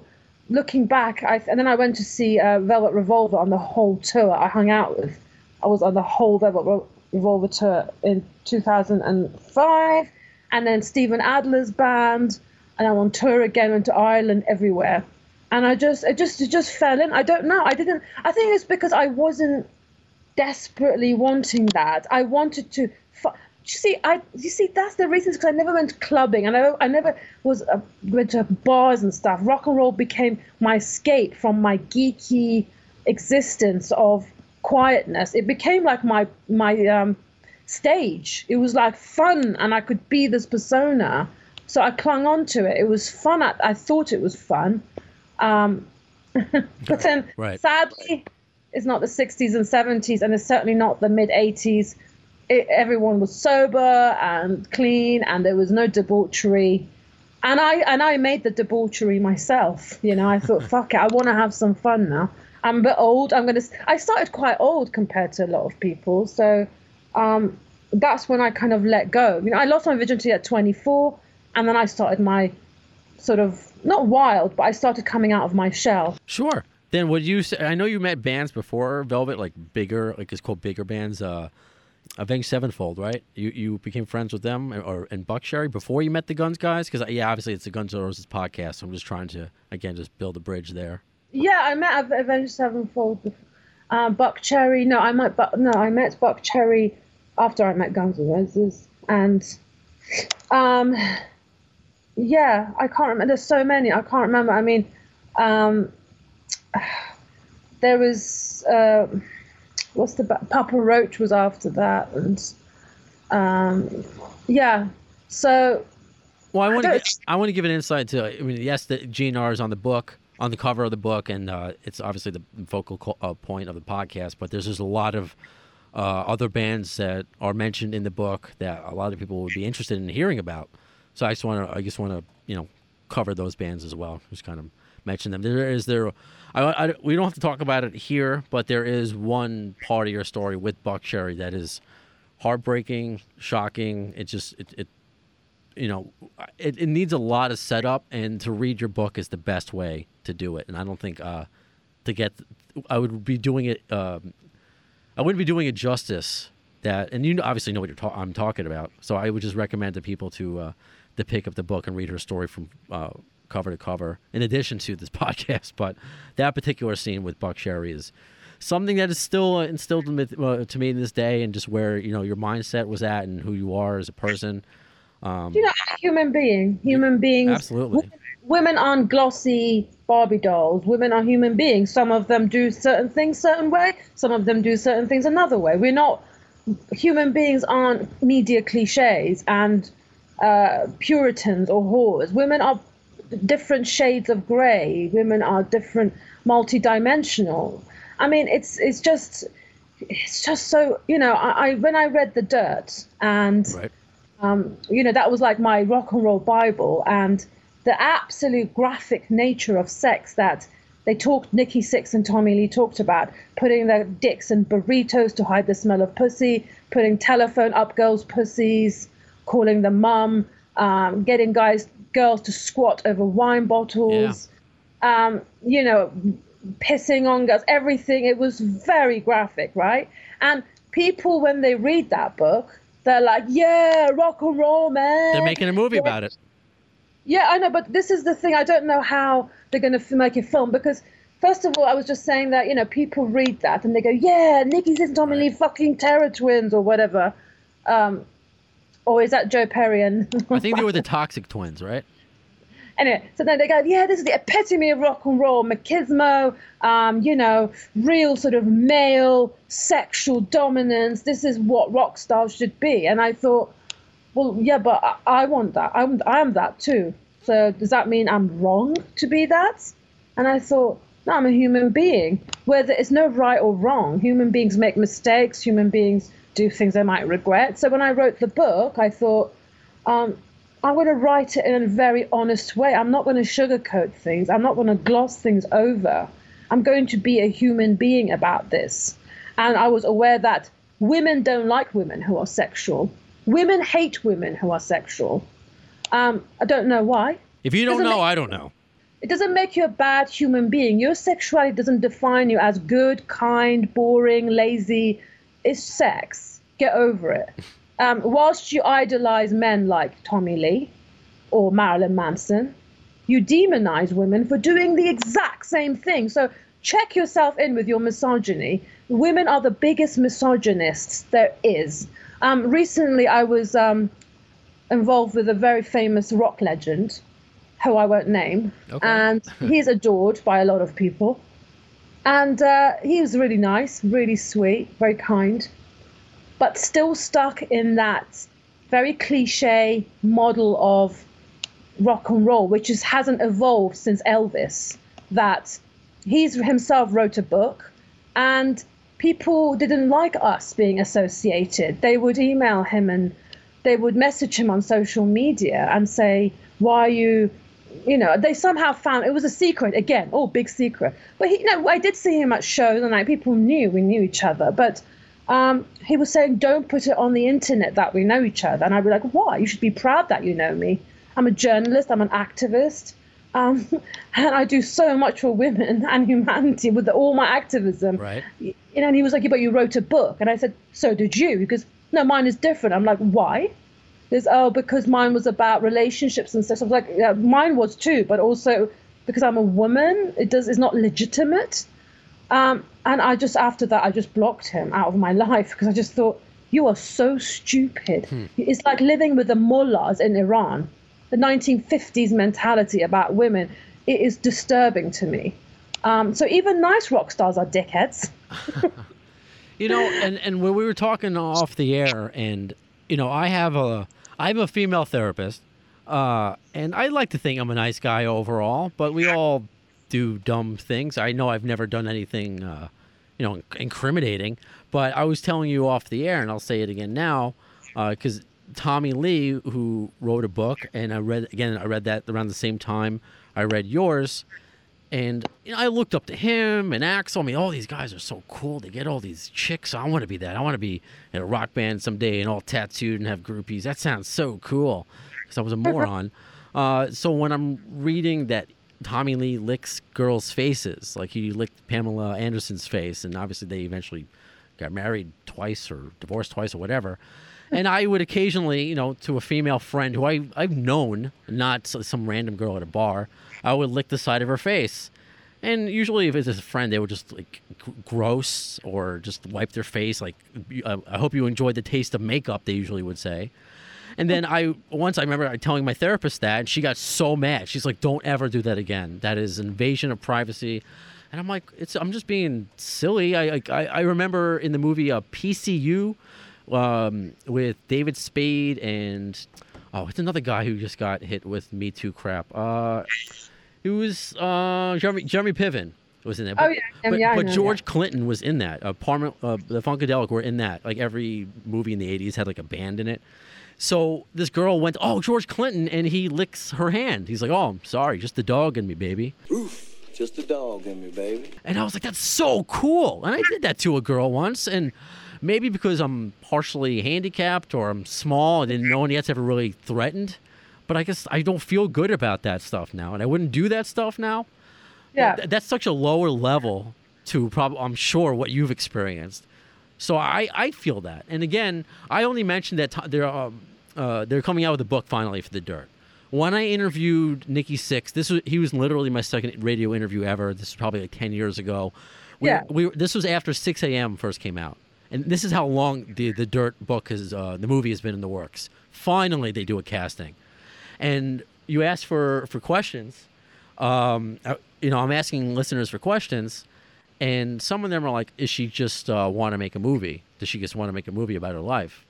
S5: looking back, I and then I went to see uh, Velvet Revolver on the whole tour. I hung out with. I was on the whole Velvet Revolver tour in 2005, and then Steven Adler's band, and I'm on tour again, went to Ireland, everywhere, and I just, it just, it just fell in. I don't know. I didn't. I think it's because I wasn't desperately wanting that. I wanted to. You see, I you see that's the reason because I never went clubbing and I, I never was uh, went to bars and stuff. Rock and roll became my escape from my geeky existence of quietness. It became like my my um, stage. It was like fun, and I could be this persona. So I clung on to it. It was fun. I, I thought it was fun. Um, <laughs> but then,
S3: Right.
S5: sadly, it's not the 60s and 70s, and it's certainly not the mid 80s. It, everyone was sober and clean, and there was no debauchery. And I and I made the debauchery myself. You know, I thought, <laughs> fuck it, I want to have some fun now. I'm a bit old. I'm gonna. I started quite old compared to a lot of people, so um, that's when I kind of let go. You know, I lost my virginity at 24, and then I started my sort of not wild, but I started coming out of my shell.
S3: Sure. Then would you say? I know you met bands before Velvet, like bigger, like it's called bigger bands. Uh, Avenged Sevenfold, right? You you became friends with them or and Buckcherry before you met the Guns guys? Because yeah, obviously it's the Guns N' Roses podcast. So I'm just trying to again just build a bridge there.
S5: Yeah, I met Avenged Sevenfold. Uh, Buck Cherry. No, I met Buck. No, I met Buck Cherry after I met Guns N' Roses, and um, yeah, I can't remember. There's so many. I can't remember. I mean, um, <sighs> there was uh, what's the Papa Roach was after that, and um, yeah. So
S3: Well, I want to I want to give an insight to. I mean, yes, the GNR is on the book, on the cover of the book, and uh, it's obviously the focal co- uh, point of the podcast. But there's just a lot of uh, other bands that are mentioned in the book that a lot of people would be interested in hearing about. So I just want to I just want to you know cover those bands as well. Just kind of mention them. There is there. I, I- we don't have to talk about it here, but there is one part of your story with Buck Cherry that is heartbreaking, shocking. It just it, it you know, it, it needs a lot of setup, and to read your book is the best way to do it. And I don't think uh, to get, I would be doing it. Um, I wouldn't be doing it justice. That, and you obviously know what you're ta- I'm talking about. So I would just recommend to people to uh, to pick up the book and read her story from uh, cover to cover. In addition to this <laughs> podcast, but that particular scene with Buckcherry is something that is still uh, instilled in me, uh, to me in this day, and just where you know your mindset was at and who you are as a person. Um,
S5: you know, a human being, human beings.
S3: Absolutely.
S5: Women aren't glossy Barbie dolls. Women are human beings. Some of them do certain things certain way. Some of them do certain things another way. We're not human beings aren't media cliches and uh, Puritans or whores. Women are different shades of grey. Women are different, multi-dimensional. I mean, it's it's just it's just so you know. I, I when I read The Dirt and
S3: Right.
S5: um, you know, that was like my rock and roll Bible. And the absolute graphic nature of sex that they talked, Nikki Sixx and Tommy Lee talked about, putting their dicks in burritos to hide the smell of pussy, putting telephone up girls' pussies, calling the mum, um, getting guys, girls to squat over wine bottles, um, you know, pissing on girls, everything. It was very graphic, right? And people, when they read that book, they're like, yeah, rock and roll, man.
S3: They're making a movie
S5: Yeah.
S3: about it.
S5: Yeah, I know, but this is the thing. I don't know how they're going to make a film because, first of all, I was just saying that you know people read that and they go, "Yeah, Nikki's and Tommy Lee fucking terror twins or whatever," um, or is that Joe Perry and?
S3: I think they were the Toxic Twins, right?
S5: anyway, so then they go, "Yeah, this is the epitome of rock and roll, machismo, um, you know, real sort of male sexual dominance. This is what rock stars should be." And I thought, well, yeah, but I, I want that. I'm, I'm that too. So does that mean I'm wrong to be that? And I thought, no, I'm a human being. Where there is no right or wrong. Human beings make mistakes. Human beings do things I might regret. So when I wrote the book, I thought, um, I'm going to write it in a very honest way. I'm not going to sugarcoat things. I'm not going to gloss things over. I'm going to be a human being about this. And I was aware that women don't like women who are sexual. Women hate women who are sexual. Um, I don't know why.
S3: If you don't know,
S5: make-
S3: I don't know.
S5: It doesn't make you a bad human being. Your sexuality doesn't define you as good, kind, boring, lazy. It's sex. Get over it. Um, whilst you idolize men like Tommy Lee or Marilyn Manson, you demonize women for doing the exact same thing. So check yourself in with your misogyny. Women are the biggest misogynists there is. Um, recently, I was um, involved with a very famous rock legend, who I won't name,
S3: Okay.
S5: and he's adored by a lot of people. And uh, he was really nice, really sweet, very kind, but still stuck in that very cliche model of rock and roll, which just hasn't evolved since Elvis. That he's himself wrote a book, and people didn't like us being associated. They would email him and they would message him on social media and say, "Why are you?" You know, they somehow found it was a secret again. Oh, big secret. But he, you know, I did see him at shows, and like people knew we knew each other. But um, he was saying, "Don't put it on the internet that we know each other." And I'd be like, "Why? You should be proud that you know me. I'm a journalist. I'm an activist." Um, <laughs> and I do so much for women <laughs> and humanity with all my activism
S3: Right.
S5: you know, and he was like, yeah, but you wrote a book. And I said, so did you? Because, no, mine is different. I'm like, why? There's, oh, because mine was about relationships and stuff. So I was like, yeah, mine was too, but also because I'm a woman, it does, it's not legitimate. Um, and I just, after that, I just blocked him out of my <laughs> life because I just thought, you are so stupid. It's like living with the mullahs in Iran, the 1950s mentality about women. It is disturbing to me. Um, so even nice rock stars are dickheads. <laughs>
S3: You know, and and when we were talking off the air, and you know, I have a I have a female therapist, uh, and I like to think I'm a nice guy overall, but we all do dumb things. I know I've never done anything, uh, you know, incriminating, but I was telling you off the air, and I'll say it again now, because Tommy Lee, who wrote a book, and I read again, I read that around the same time I read yours. And you know, I looked up to him and Axl. I mean, all these guys are so cool. They get all these chicks. I want to be that. I want to be in a rock band someday and all tattooed and have groupies. That sounds so cool. Because I was a <laughs> moron. Uh, so when I'm reading that Tommy Lee licks girls' faces, like he licked Pamela Anderson's face, and obviously they eventually got married twice or divorced twice or whatever. And I would occasionally, you know, to a female friend who I, I've known, not some random girl at a bar, I would lick the side of her face. And usually, if it's a friend, they would just like g- gross or just wipe their face. Like, uh, I hope you enjoyed the taste of makeup, they usually would say. And then I once I remember telling my therapist that, and she got so mad. She's like, "Don't ever do that again. That is invasion of privacy." And I'm like, "It's I'm just being silly." I I, I I remember in the movie uh, PCU um, with David Spade and oh, it's another guy who just got hit with Me Too crap. Uh, it was uh, Jeremy Jeremy Piven was in there.
S5: Oh,
S3: But-
S5: yeah, yeah,
S3: but,
S5: yeah,
S3: but
S5: know,
S3: George
S5: yeah.
S3: Clinton was in that. Uh, Parma, uh, the Funkadelic were in that. Like every movie in the '80s had like a band in it. So this girl went, "Oh, George Clinton," and he licks her hand. He's like, "Oh, I'm sorry, just the dog in me, baby."
S4: Just a dog in me, baby.
S3: And I was like, "That's so cool!" And I did that to a girl once, and maybe because I'm partially handicapped or I'm small, and no one that's ever really threatened. but I guess I don't feel good about that stuff now, and I wouldn't do that stuff now.
S5: Yeah.
S3: Th- that's such a lower level to probably I'm sure what you've experienced. So I I feel that, and again, I only mentioned that t- they're um, uh, they're coming out with a book finally for the Dirt. When I interviewed Nikki Sixx, this was he was literally my second radio interview ever. This was probably like ten years ago. We,
S5: Yeah.
S3: we this was after Sixx:A.M. first came out, and this is how long the the Dirt book has uh, the movie has been in the works. Finally, they do a casting, and you ask for for questions. Um, you know, I'm asking listeners for questions, and some of them are like, "Is she just uh, want to make a movie? Does she just want to make a movie about her life?"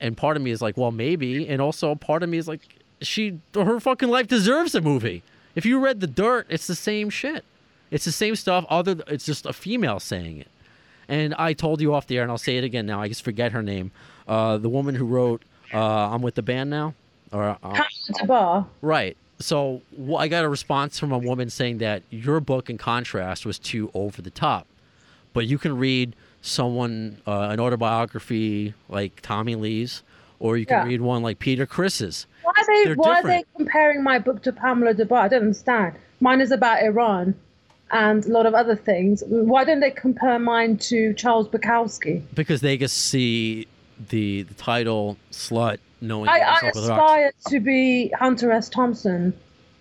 S3: And part of me is like, "Well, maybe," and also part of me is like, "She her fucking life deserves a movie." If you read The Dirt, it's the same shit. It's the same stuff. Other, it's just a female saying it. And I told you off the air, and I'll say it again now. I just forget her name. Uh, the woman who wrote uh, "I'm with the band now," or uh. Right. So wh- I got a response from a woman saying that your book, in contrast, was too over the top. But you can read someone uh, an autobiography like Tommy Lee's, or you can
S5: Yeah.
S3: read one like Peter Criss's.
S5: Why are they
S3: They're
S5: why are they comparing my book to Pamela Des Barres? I don't understand. Mine is about Iran and a lot of other things. Why don't they compare mine to Charles Bukowski?
S3: Because they just see the, the title slut, knowing
S5: I, I aspire to be Hunter S. Thompson.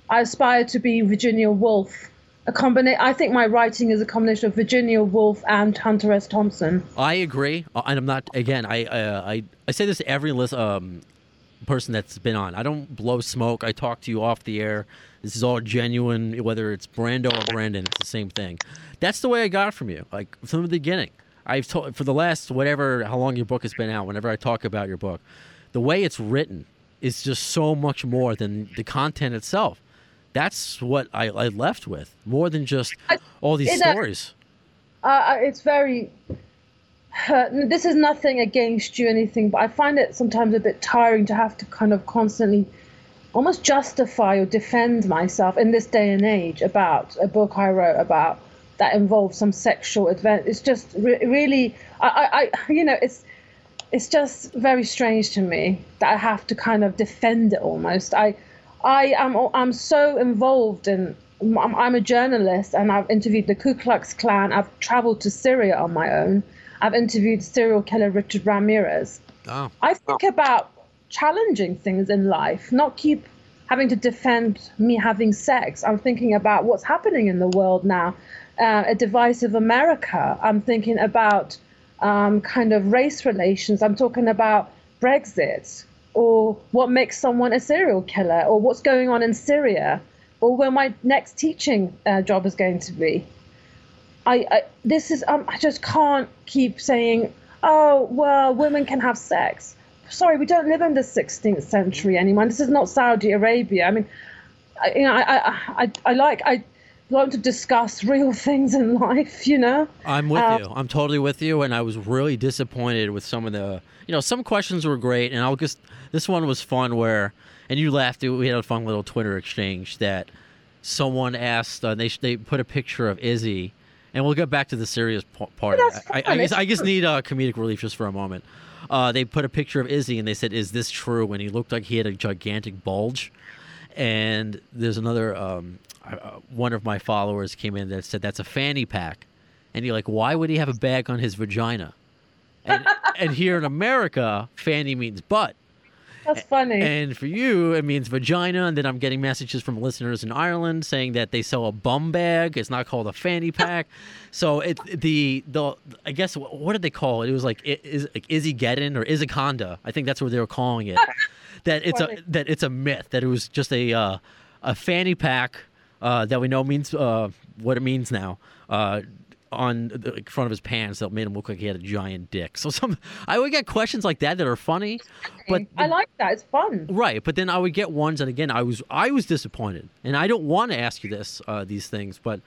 S5: I aspire to be Virginia Woolf. A combina- I think my writing is a combination of Virginia Woolf and Hunter S. Thompson.
S3: I agree, uh, and I'm not. Again, I uh, I I say this to every list, um, person that's been on. I don't blow smoke. I talk to you off the air. This is all genuine, whether it's Brando or Brandon. It's the same thing. That's the way I got from you, like from the beginning. I've told for the last whatever how long your book has been out. Whenever I talk about your book, the way it's written is just so much more than the content itself. That's what I, I left with more than just all these stories.
S5: uh, uh, it's very. Uh, this is nothing against you, anything, but I find it sometimes a bit tiring to have to kind of constantly almost justify or defend myself in this day and age about a book I wrote about that involves some sexual event. It's just re- really, I, I, you know, it's it's just very strange to me that I have to kind of defend it almost. I, I am I'm so involved in. I'm, I'm a journalist and I've interviewed the Ku Klux Klan. I've traveled to Syria on my own. I've interviewed serial killer Richard Ramirez.
S3: Oh.
S5: I think about challenging things in life, not keep having to defend me having sex. I'm thinking about what's happening in the world now, uh, a divisive America. I'm thinking about um, kind of race relations. I'm talking about Brexit or what makes someone a serial killer or what's going on in Syria or where my next teaching uh, job is going to be. I, I this is um, I just can't keep saying, oh well, women can have sex. Sorry, we don't live in the 16th century anymore. This is not Saudi Arabia. I mean, I, you know, I, I, I, I like I want to discuss real <laughs> things in life. You know.
S3: I'm with
S5: Um,
S3: you. I'm totally with you. And I was really disappointed with some of the, you know, some questions were great. And I'll just, this one was fun where, and you laughed. We had a fun little Twitter exchange that someone asked, uh, they, they put a picture of Izzy. And we'll get back to the serious part. of
S5: that's
S3: it. I, I, guess, I just need uh, comedic relief just for a moment. Uh, they put a picture of Izzy and they said, "Is this true?" And he looked like he had a gigantic bulge. And there's another um, uh, one of my followers came in that said that's a fanny pack, and you're like, why would he have a bag on his vagina? And, <laughs> and here in America, fanny means butt.
S5: That's funny.
S3: And for you, it means vagina. And then I'm getting messages from listeners in Ireland saying that they sell a bum bag. It's not called a fanny pack. <laughs> so it the the I guess what did they call it? It was like i- is like Izzy Geddon or Izzyconda. I think that's what they were calling it. <laughs> that it's a that it's a myth that it was just a uh, a fanny pack uh, that we know means uh, what it means now. On the front of his pants that made him look like he had a giant dick. So some I would get questions like that that are funny, but
S5: I like that. It's fun.
S3: Right, but then I would get ones, and again, I was I was disappointed, and I don't want to ask you this uh, these things, but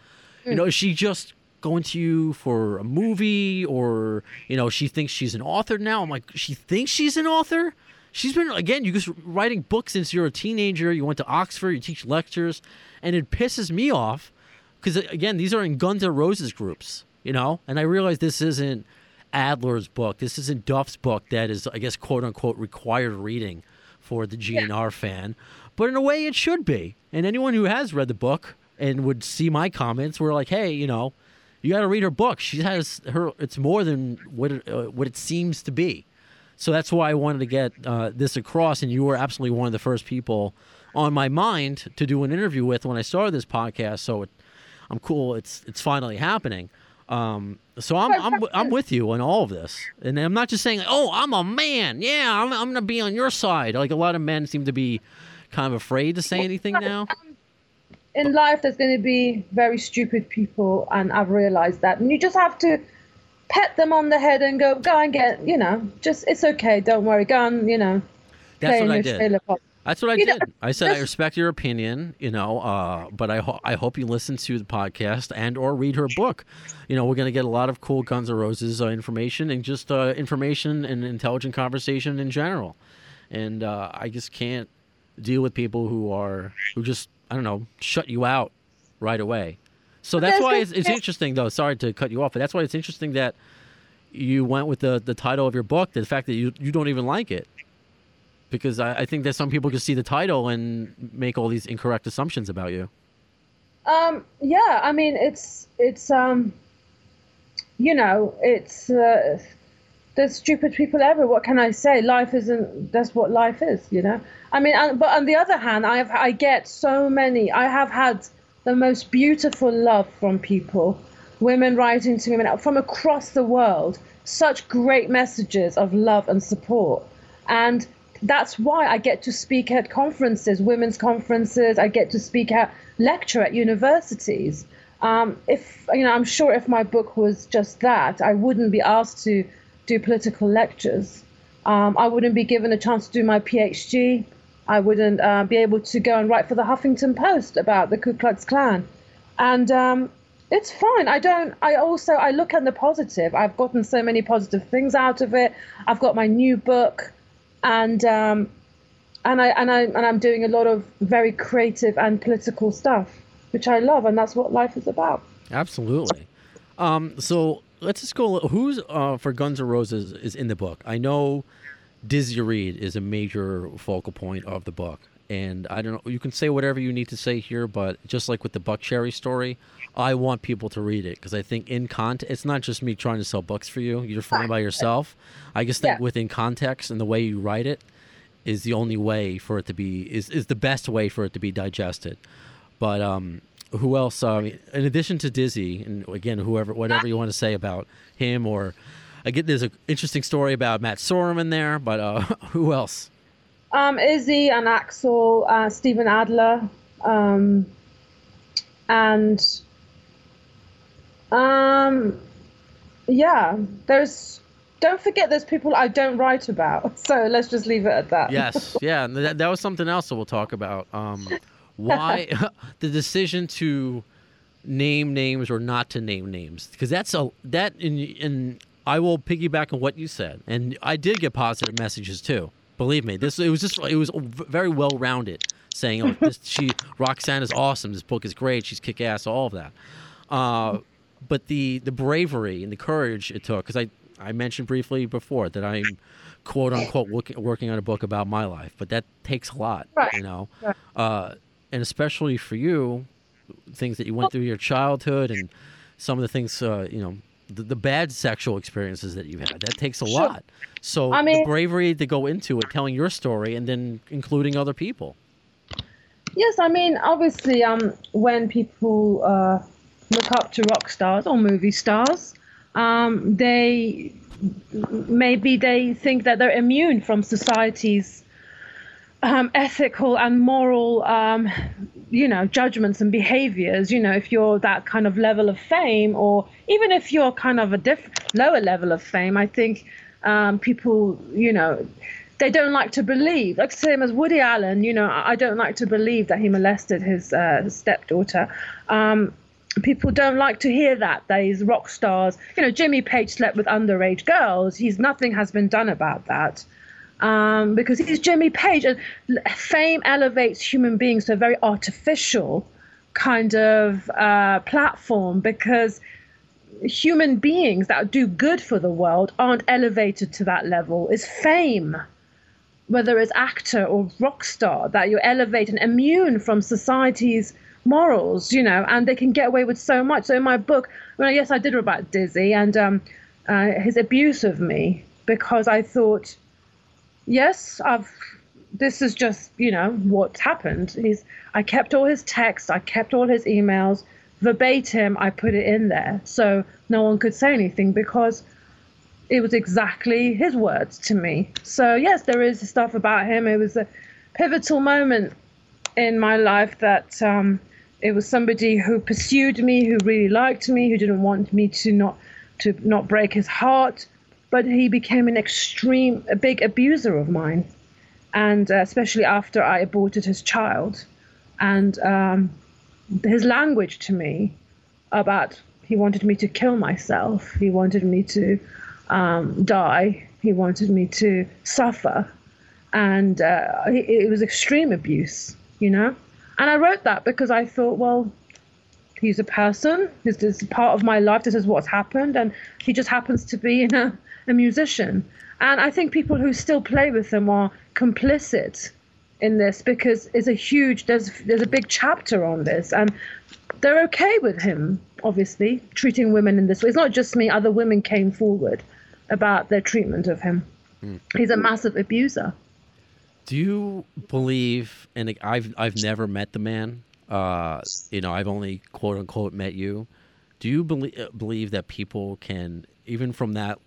S3: you know, is she just going to you for a movie, or you know, she thinks she's an author now? I'm like, she thinks she's an author. She's been again, you just writing books since you're a teenager. You went to Oxford, you teach lectures, and it pisses me off because again, these are in Guns N' Roses groups, you know, and I realize this isn't Adler's book. This isn't Duff's book that is, I guess, quote unquote, required reading for the GNR fan. but in a way it should be. And anyone who has read the book and would see my comments were like, "Hey, you know, you got to read her book. She has her. It's more than what it, uh, what it seems to be." So that's why I wanted to get uh, this across, and you were absolutely one of the first people on my mind to do an interview with when I started this podcast. So it, I'm cool. It's it's finally happening. Um, so I'm, I'm I'm with you on all of this, and I'm not just saying, "Oh, I'm a man." Yeah, I'm I'm gonna be on your side. Like a lot of men seem to be kind of afraid to say anything now.
S5: In life, there's going to be very stupid people, and I've realized that. And you just have to pet them on the head and go, go and get, you know, just it's okay. Don't worry, go and you know.
S3: That's what I did. That's what I
S5: You know,
S3: did. I said I respect your opinion, you know, uh, but I ho- I hope you listen to the podcast and or read her book. You know, we're going to get a lot of cool Guns N' Roses uh, information and just uh, information and intelligent conversation in general. And uh, I just can't deal with people who are who just I don't know shut you out right away. So that's why it's, it's interesting, though. Sorry to cut you off, but that's why it's interesting that you went with the the title of your book. The fact that you you don't even like it because I, I think that some people just see the title and make all these incorrect assumptions about you.
S5: Um, yeah, I mean, it's it's um, you know, it's uh, there's stupid people ever. What can I say? Life isn't. That's what life is, you know. I mean, and, but on the other hand, I have I get so many. I have had the most beautiful love from people, women writing to me from across the world. Such great messages of love and support, and that's why I get to speak at conferences, women's conferences. I get to speak at lecture at universities. Um, if you know, I'm sure if my book was just that, I wouldn't be asked to do political lectures. Um, I wouldn't be given a chance to do my PhD. I wouldn't uh, be able to go and write for the Huffington Post about the Ku Klux Klan. And um, it's fine. I don't. I also I look at the positive. I've gotten so many positive things out of it. I've got my new book, and um, and I and I and I'm doing a lot of very creative and political stuff, which I love, and that's what life is about.
S3: Absolutely. Um, so let's just go. Who's uh, for Guns N' Roses is in the book? I know Dizzy Reed is a major focal point of the book, and I don't know. You can say whatever you need to say here, but just like with the Buck Cherry story, I want people to read it because I think in context, it's not just me trying to sell books for you. You're fine by yourself. I just think
S5: Yeah.
S3: within context and the way you write it is the only way for it to be is is the best way for it to be digested. But um, who else? Uh, in addition to Dizzy, and again, whoever, whatever you want to say about him, or again, there's an interesting story about Matt Sorum in there. But uh, <laughs> who else?
S5: Um, Izzy and Axl, uh, Steven Adler, um, and um, yeah, there's. Don't forget, there's people I don't write about. <laughs> So let's just leave it at that.
S3: Yes, <laughs> yeah, that, that was something else that we'll talk about. Um, why <laughs> the decision to name names or not to name names? Because that's a that in in I will piggyback on what you said, and I did get positive messages too. Believe me, this it was just it was very well rounded, saying oh, this, <laughs> she Roxanne is awesome, this book is great, she's kick ass, all of that. Uh, but the the bravery and the courage it took, because I I mentioned briefly before that I'm quote unquote working, working on a book about my life, but that takes a lot,
S5: Right.
S3: you know,
S5: Right.
S3: uh, and especially for you, things that you went through your childhood and some of the things, uh, you know, the, the bad sexual experiences that you've had. That takes a
S5: Sure.
S3: lot. So
S5: I
S3: the
S5: mean-
S3: bravery to go into it, telling your story, and then including other people.
S5: Yes, I mean, obviously, um, when people uh, look up to rock stars or movie stars, um, they maybe they think that they're immune from society's um, ethical and moral, um, you know, judgments and behaviors. You know, if you're that kind of level of fame, or even if you're kind of a diff- lower level of fame, I think um, people, you know, they don't like to believe. Like same as Woody Allen, you know, I don't like to believe that he molested his uh, stepdaughter. Um, people don't like to hear that. These rock stars, you know, Jimmy Page slept with underage girls. He's nothing has been done about that. Um, because he's Jimmy Page, and fame elevates human beings to a very artificial kind of uh, platform because human beings that do good for the world aren't elevated to that level. It's fame whether it's actor or rock star, that you're elevated and immune from society's morals, you know, and they can get away with so much. So in my book, well, yes, I did read about Dizzy and um, uh, his abuse of me because I thought, yes, I've. This is just, you know, what's happened. He's. I kept all his texts. I kept all his emails verbatim. I put it in there so no one could say anything because it was exactly his words to me. So yes, there is stuff about him. It was a pivotal moment in my life that um, it was somebody who pursued me, who really liked me, who didn't want me to not to not break his heart, but he became an extreme, a big abuser of mine, and uh, especially after I aborted his child, and um, his language to me about he wanted me to kill myself, he wanted me to um, die, he wanted me to suffer, and uh, it, it was extreme abuse, you know. And I wrote that because I thought, well, he's a person. This is part of my life. This is what's happened, and he just happens to be you know, a musician. And I think people who still play with him are complicit in this because it's a huge. There's there's a big chapter on this, and they're okay with him. Obviously, treating women in this way. It's not just me. Other women came forward about their treatment of him. Mm. He's a massive abuser.
S3: Do you believe? And I've I've never met the man. Uh, you know, I've only quote unquote met you. Do you believe believe that people can even from that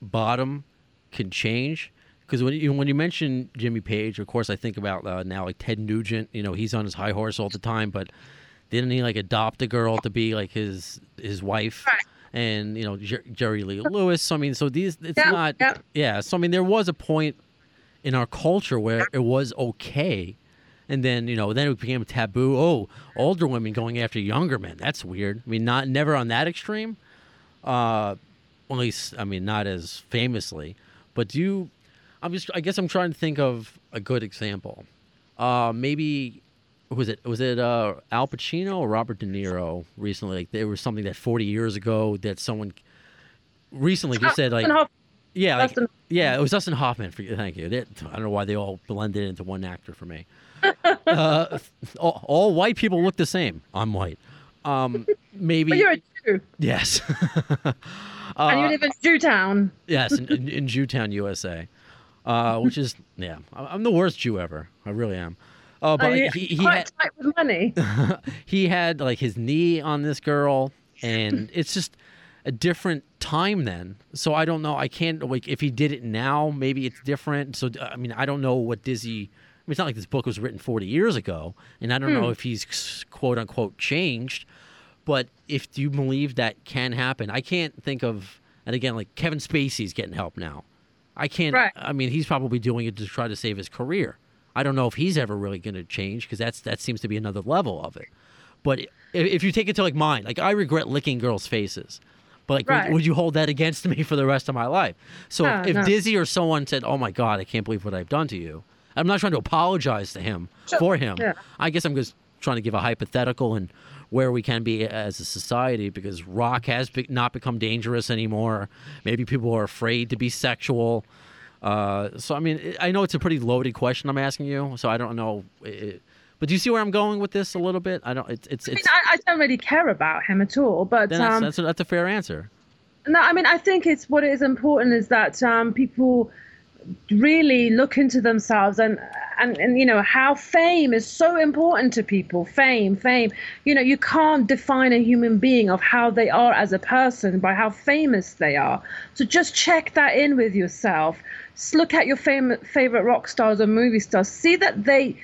S3: bottom can change? Because when you when you mention Jimmy Page, of course, I think about uh, now like Ted Nugent. You know, he's on his high horse all the time, but didn't he like adopt a girl to be like his his wife?
S5: Right.
S3: And you know Jer- Jerry Lee Lewis. So I mean, so these it's
S5: yeah,
S3: not
S5: yeah.
S3: yeah. So I mean, there was a point in our culture where it was okay. And then you know, then it became taboo. Oh, older women going after younger men. That's weird. I mean, not never on that extreme. Uh, at least, I mean, not as famously. But do you? I'm just. I guess I'm trying to think of a good example. Uh, maybe was it was it uh, Al Pacino or Robert De Niro recently? Like there was something that 40 years ago that someone recently just said like yeah, like, yeah, it was Dustin Hoffman. For, you, thank you. They, I don't know why they all blended into one actor for me. <laughs> uh, all, all, white people look the same. I'm white. Um, <laughs> maybe.
S5: but you're a Jew.
S3: Yes. <laughs>
S5: uh, and you live in Jewtown.
S3: yes, in, in, in Jewtown, USA. Uh, which is yeah, I'm the worst Jew ever. I really am. Uh, but he, he
S5: quite
S3: had
S5: tight with money. <laughs>
S3: he had like his knee on this girl, and <laughs> it's just a different time then. So I don't know. I can't like if he did it now, maybe it's different. So I mean, I don't know what Dizzy. I mean, it's not like this book was written 40 years ago, and I don't
S5: Hmm.
S3: know if he's quote unquote changed. But if you believe that can happen, I can't think of. And again, like Kevin Spacey's getting help now. I can't.
S5: Right.
S3: I mean, he's probably doing it to try to save his career. I don't know if he's ever really going to change because that's that seems to be another level of it. But if, if you take it to like mine, like I regret licking girls' faces. But like,
S5: Right.
S3: would, would you hold that against me for the rest of my life? So
S5: No,
S3: if, if
S5: no.
S3: Dizzy or someone said, "Oh my God, I can't believe what I've done to you," I'm not trying to apologize to him
S5: Sure,
S3: for him.
S5: yeah.
S3: I guess I'm just trying to give a hypothetical and where we can be as a society because rock has be- not become dangerous anymore. Maybe people are afraid to be sexual. Uh, so I mean, I know it's a pretty loaded question I'm asking you. So I don't know. It, but do you see where I'm going with this a little bit? I don't. It's it's
S5: I mean,
S3: it's.
S5: I, I don't really care about him at all. But
S3: that's,
S5: um,
S3: that's, a, that's a fair answer.
S5: no, I mean, I think it's what is important is that um, people really look into themselves and, and and you know how fame is so important to people. Fame fame. You know you can't define a human being of how they are as a person by how famous they are. So just check that in with yourself. Just look at your fam- favorite rock stars or movie stars. See that they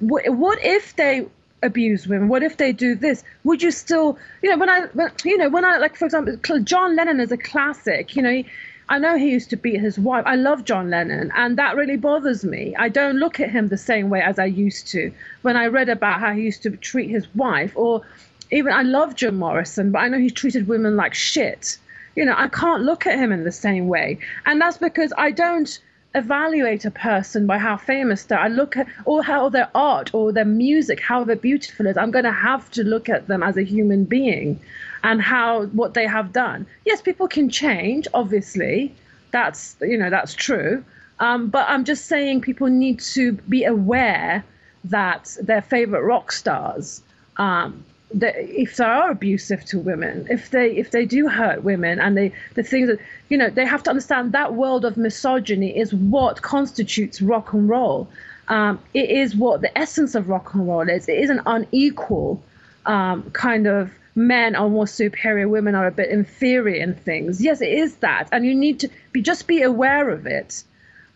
S5: what, what if they abuse women? What if they do this? Would you still you know when i when, you know when i like for example john lennon is a classic you know he, i know he used to beat his wife. I love john lennon and that really bothers me. I don't look at him the same way as i used to when i read about how he used to treat his wife or even i love jim morrison but i know he treated women like shit. You know i can't look at him in the same way. And that's because i don't evaluate a person by how famous they are. I look at or how their art or their music, how beautiful is. I'm going to have to look at them as a human being, and how what they have done. Yes, people can change. Obviously, that's you know that's true. Um, but I'm just saying people need to be aware that their favorite rock stars, um, that if they are abusive to women, if they if they do hurt women, and they the things that you know they have to understand that world of misogyny is what constitutes rock and roll. Um, it is what the essence of rock and roll is. It is an unequal um, kind of men are more superior, women are a bit inferior in things. Yes, it is that, and you need to be just be aware of it,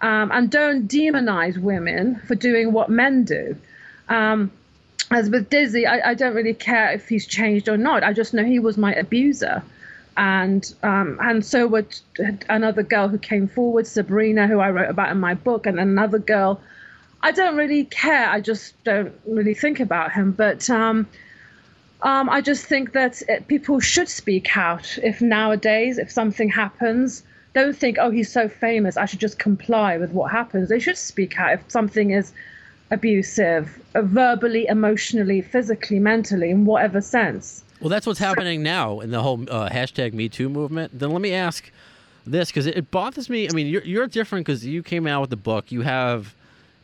S5: um, and don't demonize women for doing what men do. Um, as with Dizzy, I, I, don't really care if he's changed or not. I just know he was my abuser, and um, and so would another girl who came forward, Sabrina, who I wrote about in my book, and another girl. I don't really care. I just don't really think about him, but. Um, um, I just think that it, people should speak out if nowadays, if something happens, don't think, oh, he's so famous, I should just comply with what happens. They should speak out if something is abusive, uh, verbally, emotionally, physically, mentally, in whatever sense.
S3: Well, that's what's happening now in the whole uh, hashtag Me Too movement. Then let me ask this because it, it, bothers me. I mean, you're, you're different because you came out with the book. You have,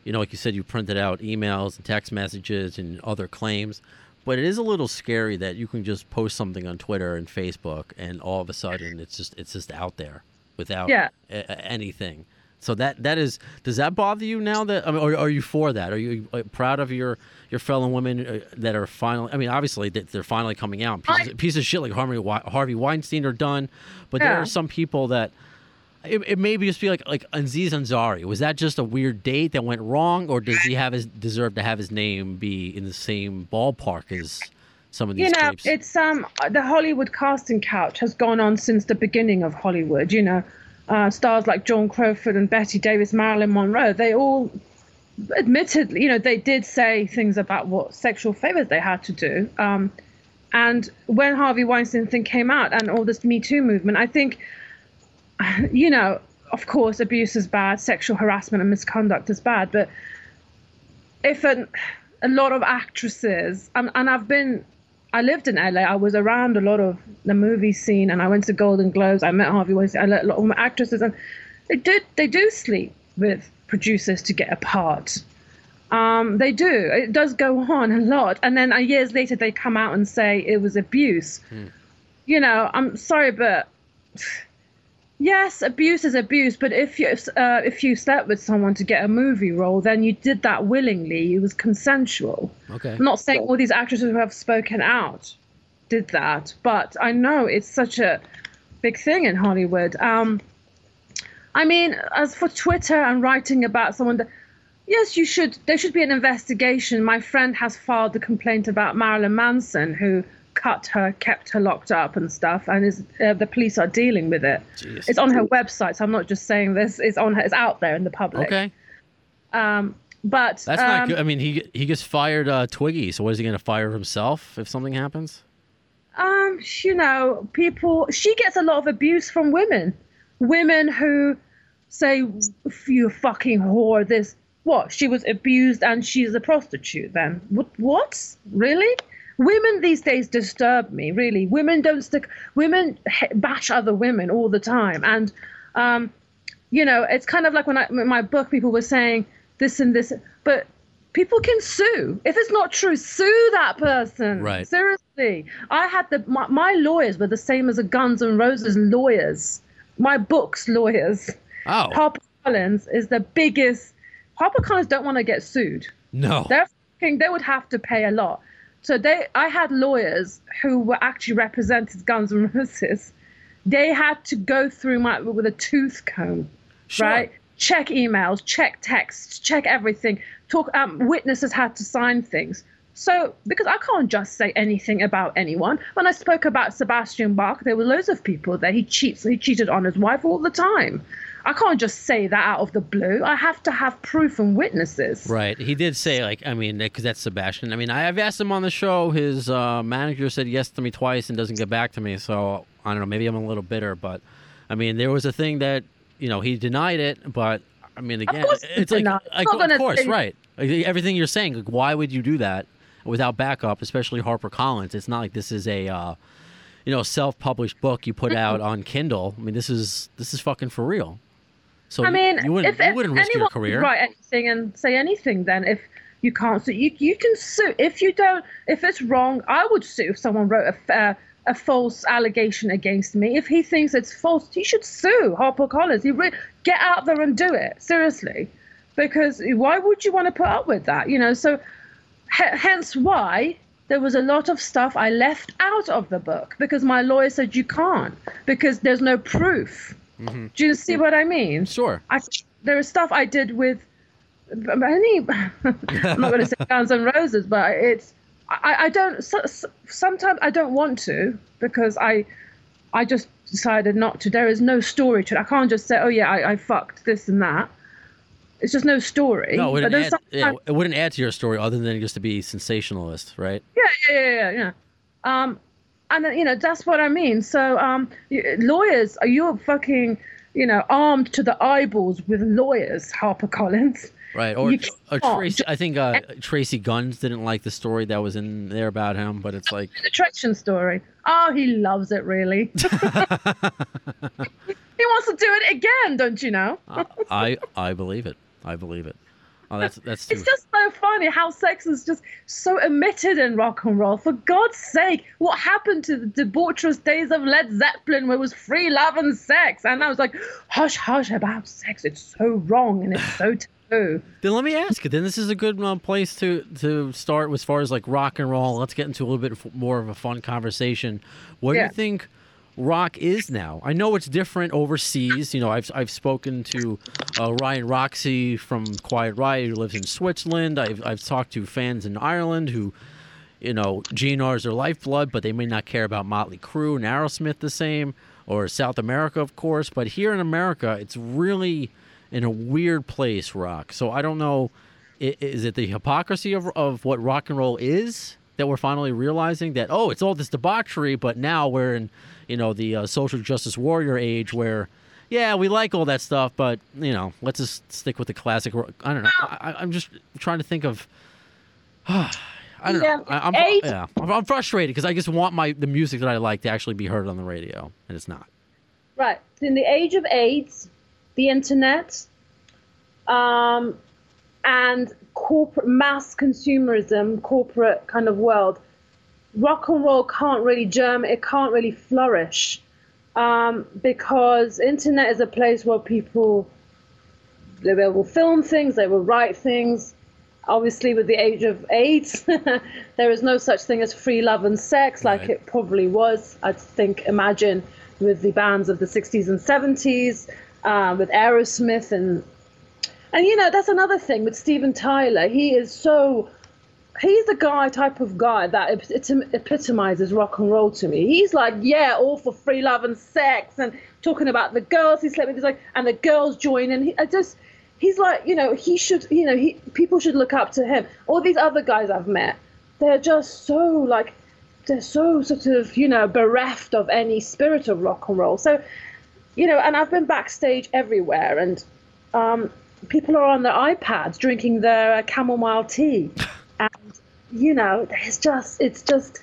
S3: you know, like you said, you printed out emails and text messages and other claims but it is a little scary that you can just post something on Twitter and Facebook, and all of a sudden it's just it's just out there without
S5: yeah.
S3: a- anything. So that that is does that bother you now that I mean, or are you for that? Are you uh, proud of your your fellow women uh, that are finally? I mean, obviously they're finally coming out. Pieces, I, pieces of shit like Harvey Harvey Weinstein are done, but yeah. there are some people that it, it may just be like like Aziz Ansari. Was that just a weird date that went wrong, or does he have his deserve to have his name be in the same ballpark as some of these?
S5: You know,
S3: tapes?
S5: it's um the Hollywood casting couch has gone on since the beginning of Hollywood. You know, uh, stars like Joan Crawford and Bette Davis, Marilyn Monroe. They all admittedly, you know, they did say things about what sexual favors they had to do. Um, and when Harvey Weinstein thing came out and all this Me Too movement, I think <sighs> you know, of course, abuse is bad, sexual harassment and misconduct is bad, but if an, a lot of actresses, and, and I've been, I lived in LA, I was around a lot of the movie scene, and I went to Golden Globes, I met Harvey Weinstein, I met a lot of actresses, and they did, they do sleep with producers to get a part. Um, they do. It does go on a lot, and then uh, years later they come out and say it was abuse. Hmm. You know, I'm sorry, but Yes, abuse is abuse, but if you uh, if you slept with someone to get a movie role, then you did that willingly. It was consensual.
S3: Okay.
S5: I'm not saying all these actresses who have spoken out did that, but I know it's such a big thing in Hollywood. Um, I mean, as for Twitter and writing about someone, that, yes, you should. There should be an investigation. My friend has filed a complaint about Marilyn Manson, who cut her, kept her locked up and stuff, and is uh, the police are dealing with it. Jeez. It's on her website, so I'm not just saying this. It's on her. It's out there in the public.
S3: Okay.
S5: Um, but
S3: that's
S5: um,
S3: not good. I mean, he he gets fired uh, Twiggy. So what is he going to fire himself if something happens?
S5: Um, you know, people. She gets a lot of abuse from women. Women who say, "You fucking whore." This what? She was abused and she's a prostitute. Then what? What? Really? Women these days disturb me really. Women don't stick women bash other women all the time. And um, you know it's kind of like when i in my book people were saying this and this but people can sue. If it's not true sue that person.
S3: Right.
S5: Seriously. I had the my, my lawyers were the same as the guns and roses lawyers. My book's lawyers.
S3: Oh.
S5: Harper collins is the biggest harper collins don't want to get sued.
S3: No.
S5: They're they would have to pay a lot so they, I had lawyers who were actually represented Guns N' Roses. They had to go through my with a tooth comb,
S3: sure.
S5: right? Check emails, check texts, check everything. Talk. Um, witnesses had to sign things. So, because I can't just say anything about anyone. When I spoke about Sebastian Bach, there were loads of people there. He cheats. He cheated on his wife all the time. I can't just say that out of the blue. I have to have proof and witnesses.
S3: Right. He did say, like, I mean, because that's Sebastian. I mean, I've asked him on the show. His uh, manager said yes to me twice and doesn't get back to me. So I don't know. Maybe I'm a little bitter, but I mean, there was a thing that you know he denied it, but I mean, again, it's like, like of course, right? Like, everything you're saying, like, why would you do that without backup? Especially Harper Collins. It's not like this is a. Uh, you know, self-published book you put out on Kindle. I mean, this is this is fucking for real. So
S5: I mean,
S3: you wouldn't,
S5: if,
S3: you wouldn't risk
S5: anyone
S3: your career.
S5: write anything and say anything, then if you can't sue, you you can sue. If you don't, if it's wrong, I would sue if someone wrote a fa- uh, a false allegation against me. If he thinks it's false, he should sue HarperCollins. He re- get out there and do it seriously, because why would you want to put up with that? You know, so h- hence why. There was a lot of stuff I left out of the book because my lawyer said you can't because there's no proof. Do you see what I mean?
S3: Sure.
S5: I there is stuff I did with any. <laughs> I'm not going to say <laughs> Guns N' Roses, but it's I, I don't. So, so- sometimes I don't want to because I I just decided not to. There is no story to it. I can't just say, oh yeah, I, I fucked this and that. It's just no story.
S3: No, it wouldn't, add, yeah, it wouldn't add to your story other than just to be sensationalist, right?
S5: yeah, yeah, yeah, yeah, yeah. Um, and then, you know that's what I mean. So, um, lawyers, are you fucking, you know, armed to the eyeballs with lawyers, HarperCollins?
S3: Right. Or, or. Tracii, I think uh, Tracii Guns didn't like the story that was in there about him, but it's like,
S5: The Trection story. Oh, he loves it, really. <laughs> he wants to do it again, don't you know?
S3: I I believe it. I believe it. Oh, that's that's too,
S5: It's just so funny how sex is just so omitted in rock and roll. For God's sake, what happened to the debaucherous days of Led Zeppelin where it was free love and sex? And I was like, hush, hush about sex. It's so wrong and it's so <laughs> taboo.
S3: Then let me ask you. Then this is a good uh, place to to start as far as like rock and roll. Let's get into a little bit more of a fun conversation. What do you think rock is now? I know it's different overseas. You know, I've I've spoken to uh, Ryan Roxie from Quiet Riot who lives in Switzerland. I've I've talked to fans in Ireland who. You know, GNR is their lifeblood, but they may not care about Motley Crue and Aerosmith the same, or South America, of course. But here in America, it's really in a weird place, rock. So I don't know. Is it the hypocrisy of, of what rock and roll is that we're finally realizing that oh, it's all this debauchery, but now we're in, you know, the uh, social justice warrior age where, yeah, we like all that stuff, but you know, let's just stick with the classic. I don't know. I, I'm just trying to think of. <sighs> I don't
S5: Yeah,
S3: know. I, I'm, yeah, I'm, I'm frustrated because I just want my the music that I like to actually be heard on the radio, and it's not.
S5: Right. In the age of AIDS, the internet, um, and corporate mass consumerism, corporate kind of world, rock and roll can't really germ. It can't really flourish um, because internet is a place where people they will film things, they will write things. Obviously, with the age of AIDS, <laughs> there is no such thing as free love and sex like
S3: Right.
S5: it probably was. I think, imagine with the bands of the 60s and 70s, uh, with Aerosmith and and you know that's another thing with Steven Tyler. He is so he's the guy type of guy that ep- epitomizes rock and roll to me. He's like, yeah, all for free love and sex, and talking about the girls he slept with. He's like, and the girls join, and he I just. He's like, you know, he should, you know, he people should look up to him. All these other guys I've met, they're just so like, they're so sort of, you know, bereft of any spirit of rock and roll. So, you know, and I've been backstage everywhere, and um, people are on their iPads drinking their chamomile tea, <laughs> you know, it's just, it's just,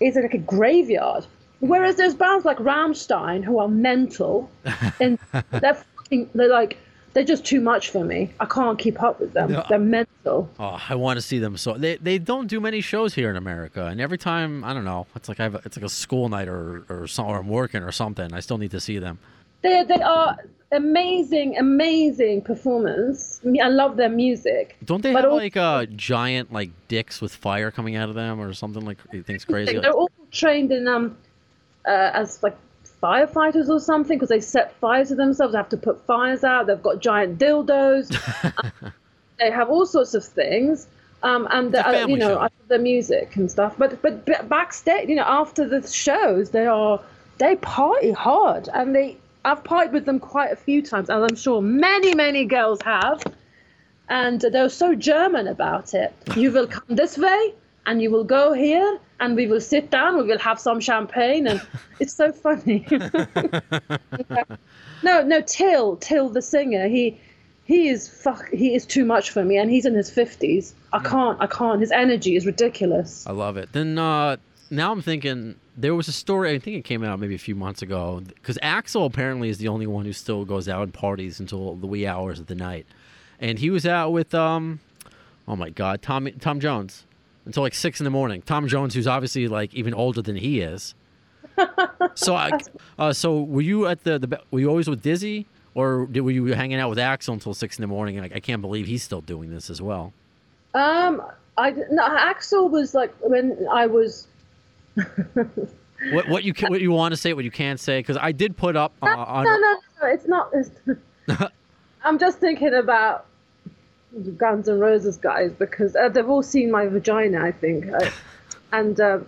S5: it's like a graveyard. Whereas there's bands like Rammstein who are mental, <laughs> and they're fucking, they're like, they're just too much for me. I can't keep up with them.
S3: No.
S5: They're mental.
S3: Oh, I want to see them. So they they don't do many shows here in America, and every time I don't know, it's like I have a, it's like a school night or or some, or I'm working or something. I still need to see them.
S5: They they are amazing, amazing performance. I, love their music.
S3: Don't they
S5: But
S3: have
S5: al-
S3: like uh, giant like dicks with fire coming out of them or something like things crazy?
S5: They're all trained in um uh, as like firefighters or something because they set fires to themselves. They have to put fires out. They've got giant dildos. <laughs> they have all sorts of things. Um, and the, uh, you know,
S3: show.
S5: The music and stuff. But but b- backstage, you know, after the shows, they are they party hard, and they I've partied with them quite a few times, as I'm sure many many girls have. And they're so German about it. You will come this way, and you will go here, and we will sit down. We will have some champagne, and <laughs> it's so funny. <laughs> no, no, Till, Till the singer, he he is fuck he is too much for me and he's in his 50s i can't i can't his energy is ridiculous
S3: I love it. Then uh, now I'm thinking there was a story. I think it came out maybe a few months ago because Axl apparently is the only one who still goes out and parties until the wee hours of the night, and he was out with um, oh my God, Tom Tom Jones until like six in the morning. Tom Jones, who's obviously like even older than he is. <laughs> so I, uh, so were you at the the were you always with Dizzy or did, were you hanging out with Axl until six in the morning? And I, I can't believe he's still doing this as well.
S5: Um, I no, Axl was like when I was.
S3: What what you can, what you want to say, what you can't say, because I did put up uh, on.
S5: No, no, no, it's not. It's, <laughs> I'm just thinking about Guns N' Roses guys because uh, they've all seen my vagina, I think, I, <laughs> and. Um,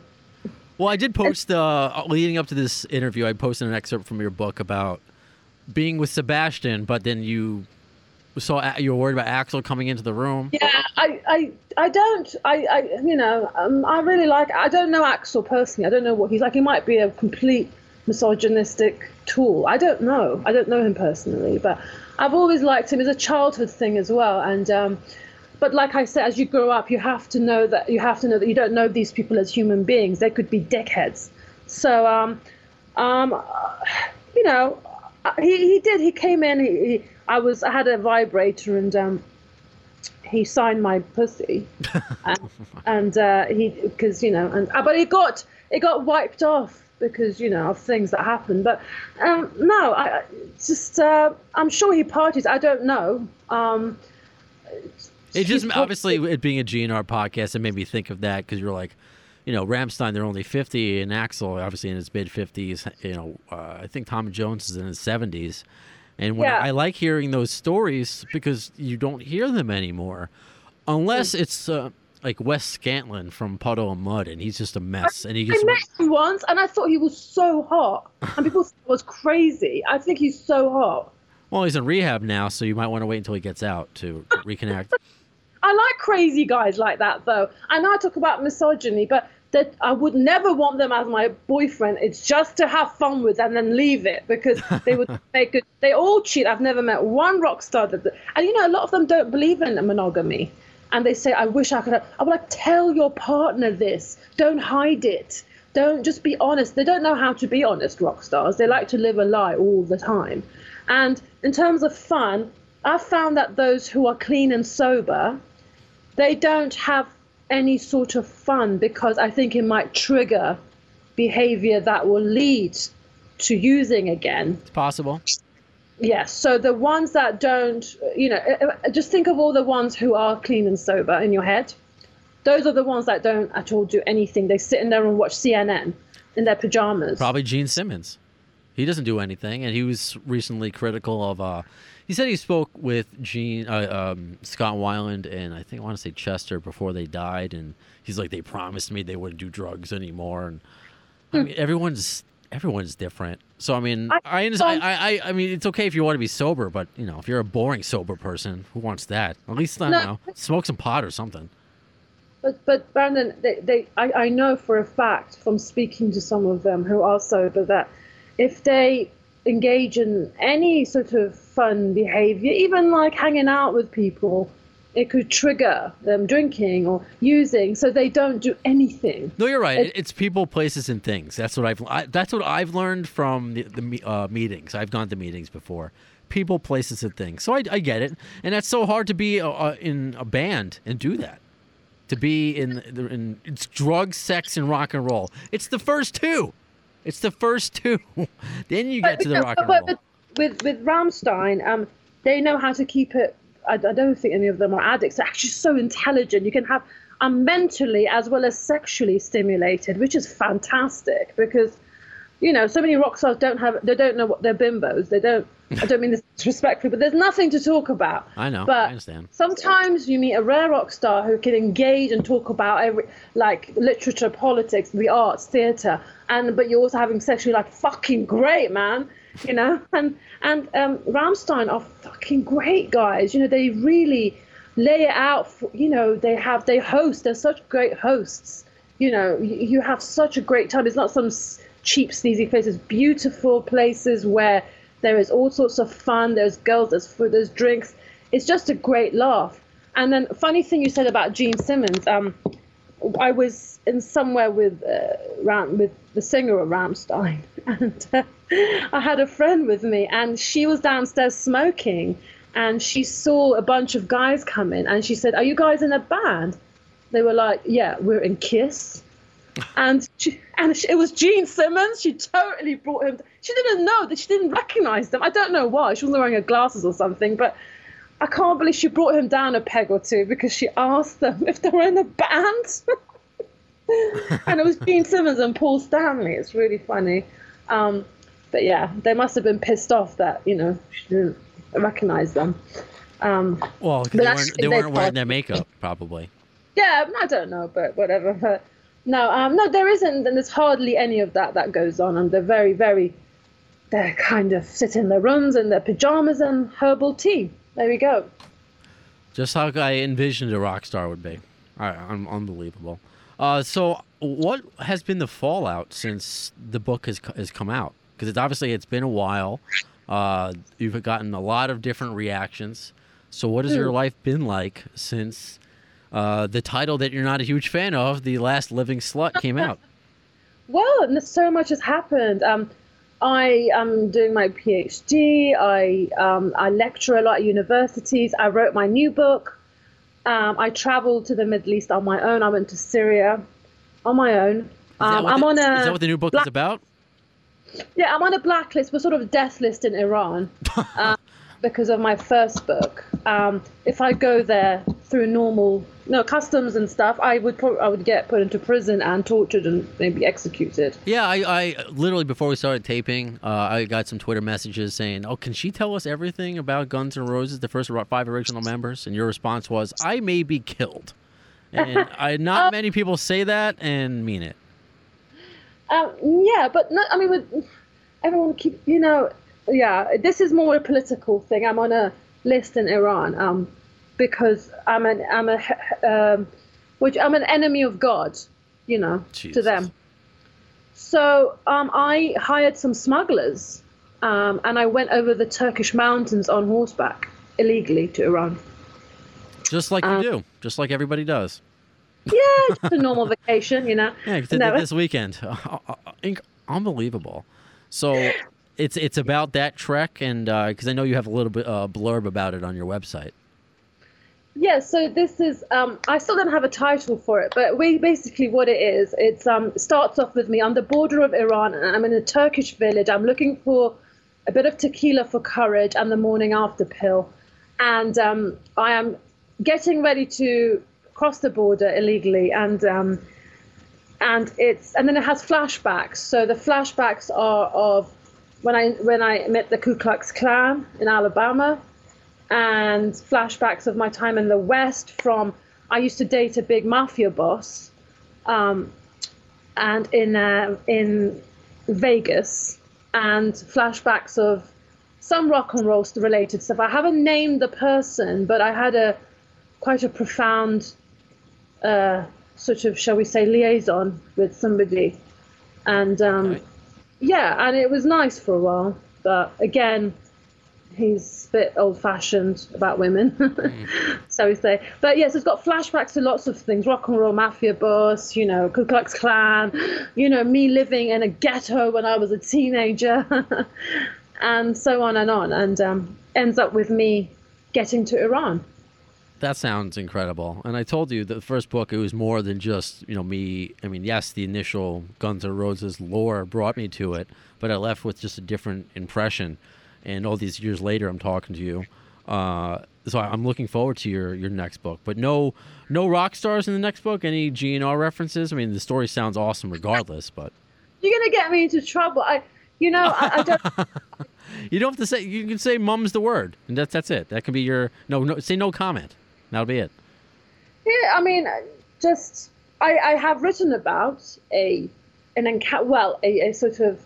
S3: well, I did post uh, leading up to this interview. I posted an excerpt from your book about being with Sebastian, but then you saw you were worried about Axl coming into the room.
S5: Yeah, I, I, I don't, I, I, you know, um, I really like. I don't know Axl personally. I don't know what he's like. He might be a complete misogynistic tool. I don't know. I don't know him personally, but I've always liked him as a childhood thing as well. And um, but like I said, as you grow up, you have to know that you have to know that you don't know these people as human beings. They could be dickheads. So um, um, you know, he he did. He came in. He, he I was I had a vibrator and um, he signed my pussy, and, <laughs> and uh, he because you know and uh, but it got it got wiped off because you know of things that happened. But um, no, I just uh, I'm sure he parties. I don't know. Um,
S3: it just obviously it being a GNR podcast, it made me think of that because you're like, you know, Rammstein, they're only 50 and Axl obviously in his mid 50s. You know, uh, I think Tom Jones is in his 70s. And yeah. I, I like hearing those stories because you don't hear them anymore, unless it's uh, like Wes Scantlin from Puddle of Mudd, and he's just a mess. And he just
S5: I met him once, and I thought he was so hot, and people <laughs> thought it was crazy. I think he's so hot.
S3: Well, he's in rehab now, so you might want to wait until he gets out to reconnect. <laughs>
S5: I like crazy guys like that, though. I know I talk about misogyny, but that I would never want them as my boyfriend. It's just to have fun with and then leave it because they would <laughs> make it. They all cheat. I've never met one rock star that, and you know, a lot of them don't believe in monogamy, and they say, "I wish I could." Have. I would like tell your partner this. Don't hide it. Don't just be honest. They don't know how to be honest. Rock stars. They like to live a lie all the time. And in terms of fun, I've found that those who are clean and sober, they don't have any sort of fun because I think it might trigger behavior that will lead to using again.
S3: It's possible.
S5: Yes. So the ones that don't, you know, uh, uh, just think of all the ones who are clean and sober in your head. Those are the ones that don't at all do anything. They sit in there and watch CNN in their pajamas.
S3: Probably Gene Simmons. He doesn't do anything, and he was recently critical of uh, he said he spoke with Gene, uh, um, Scott Weiland, and I think I want to say Chester before they died, and he's like, they promised me they wouldn't do drugs anymore, and I mean, everyone's everyone's different. So I mean, I I, I, I, mean, it's okay if you want to be sober, but you know, if you're a boring sober person, who wants that? At least I don't know, smoke some pot or something.
S5: But but Brandon, they, they I, I know for a fact from speaking to some of them who are sober that if they engage in any sort of fun behavior, even like hanging out with people, it could trigger them drinking or using, so they don't do anything.
S3: No, you're right. It's, it's people, places, and things. That's what I've. I, that's what I've learned from the, the uh, meetings. I've gone to meetings before. People, places, and things. So I, I get it, and that's so hard to be uh, uh in a band and do that. To be in, in it's drugs, sex, and rock and roll. It's the first two. It's the first two. <laughs> then you get but, to the rock and roll. But
S5: with with Rammstein, um, they know how to keep it. I, I, don't think any of them are addicts. They're actually so intelligent. You can have um, mentally as well as sexually stimulated, which is fantastic because you know so many rock stars don't have they don't know what they're bimbos. They don't. I don't mean this <laughs> disrespectfully, but there's nothing to talk about.
S3: I know.
S5: But
S3: I understand.
S5: Sometimes you meet a rare rock star who can engage and talk about every like literature, politics, the arts, theatre, and but you're also having sexually like fucking great, man you know, <laughs> and and um, Rammstein are fucking great guys. You know, they really lay it out. For, you know, they have they host. They're such great hosts. You know, you, you have such a great time. It's not some cheap, sleazy places. Beautiful places where there is all sorts of fun. There's girls. There's food. There's drinks. It's just a great laugh. And then, funny thing you said about Gene Simmons. Um, I was in somewhere with uh, Ram, with the singer of Rammstein, <laughs> and uh, I had a friend with me, and she was downstairs smoking, and she saw a bunch of guys come in, and she said, "Are you guys in a band?" They were like, "Yeah, we're in Kiss." And she, and she, it was Gene Simmons. She totally brought him. She didn't know that she didn't recognize them. I don't know why. She wasn't wearing her glasses or something, but I can't believe she brought him down a peg or two because she asked them <laughs> if they were in a band. <laughs> and it was Gene Simmons and Paul Stanley. It's really funny. Um, but yeah, they must have been pissed off that you know she didn't recognize them. Um,
S3: Well, they weren't, they weren't wearing their makeup, probably.
S5: yeah, I don't know, but whatever. But no, um, no, there isn't, and there's hardly any of that that goes on, and they're very, very, they're kind of sit in their rooms in their pajamas and herbal tea. There we go.
S3: Just how I envisioned a rock star would be. Right, un- unbelievable. Uh, so, what has been the fallout since the book has has come out? Because it's obviously it's been a while. Uh, you've gotten a lot of different reactions. So, what has your life been like since uh, the title that you're not a huge fan of, "The Last Living Slut," came out? <laughs>
S5: Well, so much has happened. Um, I am doing my PhD. I um, I lecture a lot at universities. I wrote my new book. Um, I traveled to the Middle East on my own. I went to Syria on my own.
S3: Is that
S5: Um,
S3: what
S5: I'm
S3: the-
S5: on a
S3: is that what the new book
S5: black-
S3: is about?
S5: Yeah, I'm on a blacklist. We're sort of a death list in Iran um, <laughs> because of my first book. Um, if I go there through normal, no customs and stuff, I would pro- I would get put into prison and tortured and maybe executed.
S3: Yeah, I, I literally before we started taping, uh, I got some Twitter messages saying, "Oh, can she tell us everything about Guns N' Roses, the first five original members?" And your response was, "I may be killed." And <laughs> I, not many people say that and mean it.
S5: Um, yeah, but no, I mean, with, everyone keep, you know, yeah, this is more a political thing. I'm on a list in Iran um, because I'm an I'm a um, which I'm an enemy of God, you know, to them. So um, I hired some smugglers, um, and I went over the Turkish mountains on horseback illegally to Iran.
S3: Just like
S5: Um,
S3: you do, just like everybody does.
S5: Yeah, <laughs> just a normal vacation, you know.
S3: Yeah,
S5: No,
S3: this weekend. <laughs> Inc- Unbelievable. So it's it's about that trek, and because I know you have a little bit uh, blurb about it on your website.
S5: Yeah, so this is um, I still don't have a title for it, but we basically what it is. It's um starts off with me on the border of Iran, and I'm in a Turkish village. I'm looking for a bit of tequila for courage and the morning after pill, and um, I am getting ready to cross the border illegally, and um, and it's and then it has flashbacks. So the flashbacks are of when I when I met the Ku Klux Klan in Alabama and flashbacks of my time in the West from I used to date a big mafia boss um, and in uh, in Vegas and flashbacks of some rock and roll related stuff. I haven't named the person, but I had a quite a profound uh, sort of shall we say liaison with somebody and um,
S3: Okay.
S5: Yeah, and it was nice for a while, but again, he's a bit old-fashioned about women, <laughs> so we say. But yes, it's got flashbacks to lots of things: rock and roll mafia boss, you know, Ku Klux Klan, you know, me living in a ghetto when I was a teenager, <laughs> and so on and on, and um, ends up with me getting to Iran.
S3: That sounds incredible. And I told you the first book it was more than just you know me. I mean, yes, the initial Guns N' Roses lore brought me to it, but I left with just a different impression. And all these years later, I'm talking to you. Uh, so I'm looking forward to your your next book. But no no rock stars in the next book. Any GNR references? I mean, the story sounds awesome regardless. But
S5: You're gonna get me into trouble. I, you know, I, I don't. <laughs>
S3: you don't have to say. You can say "mum's the word," and that's that's it. That can be your no no. Say no comment. That'll be it.
S5: Yeah, I mean, just I, I have written about a an encounter, well, a, a sort of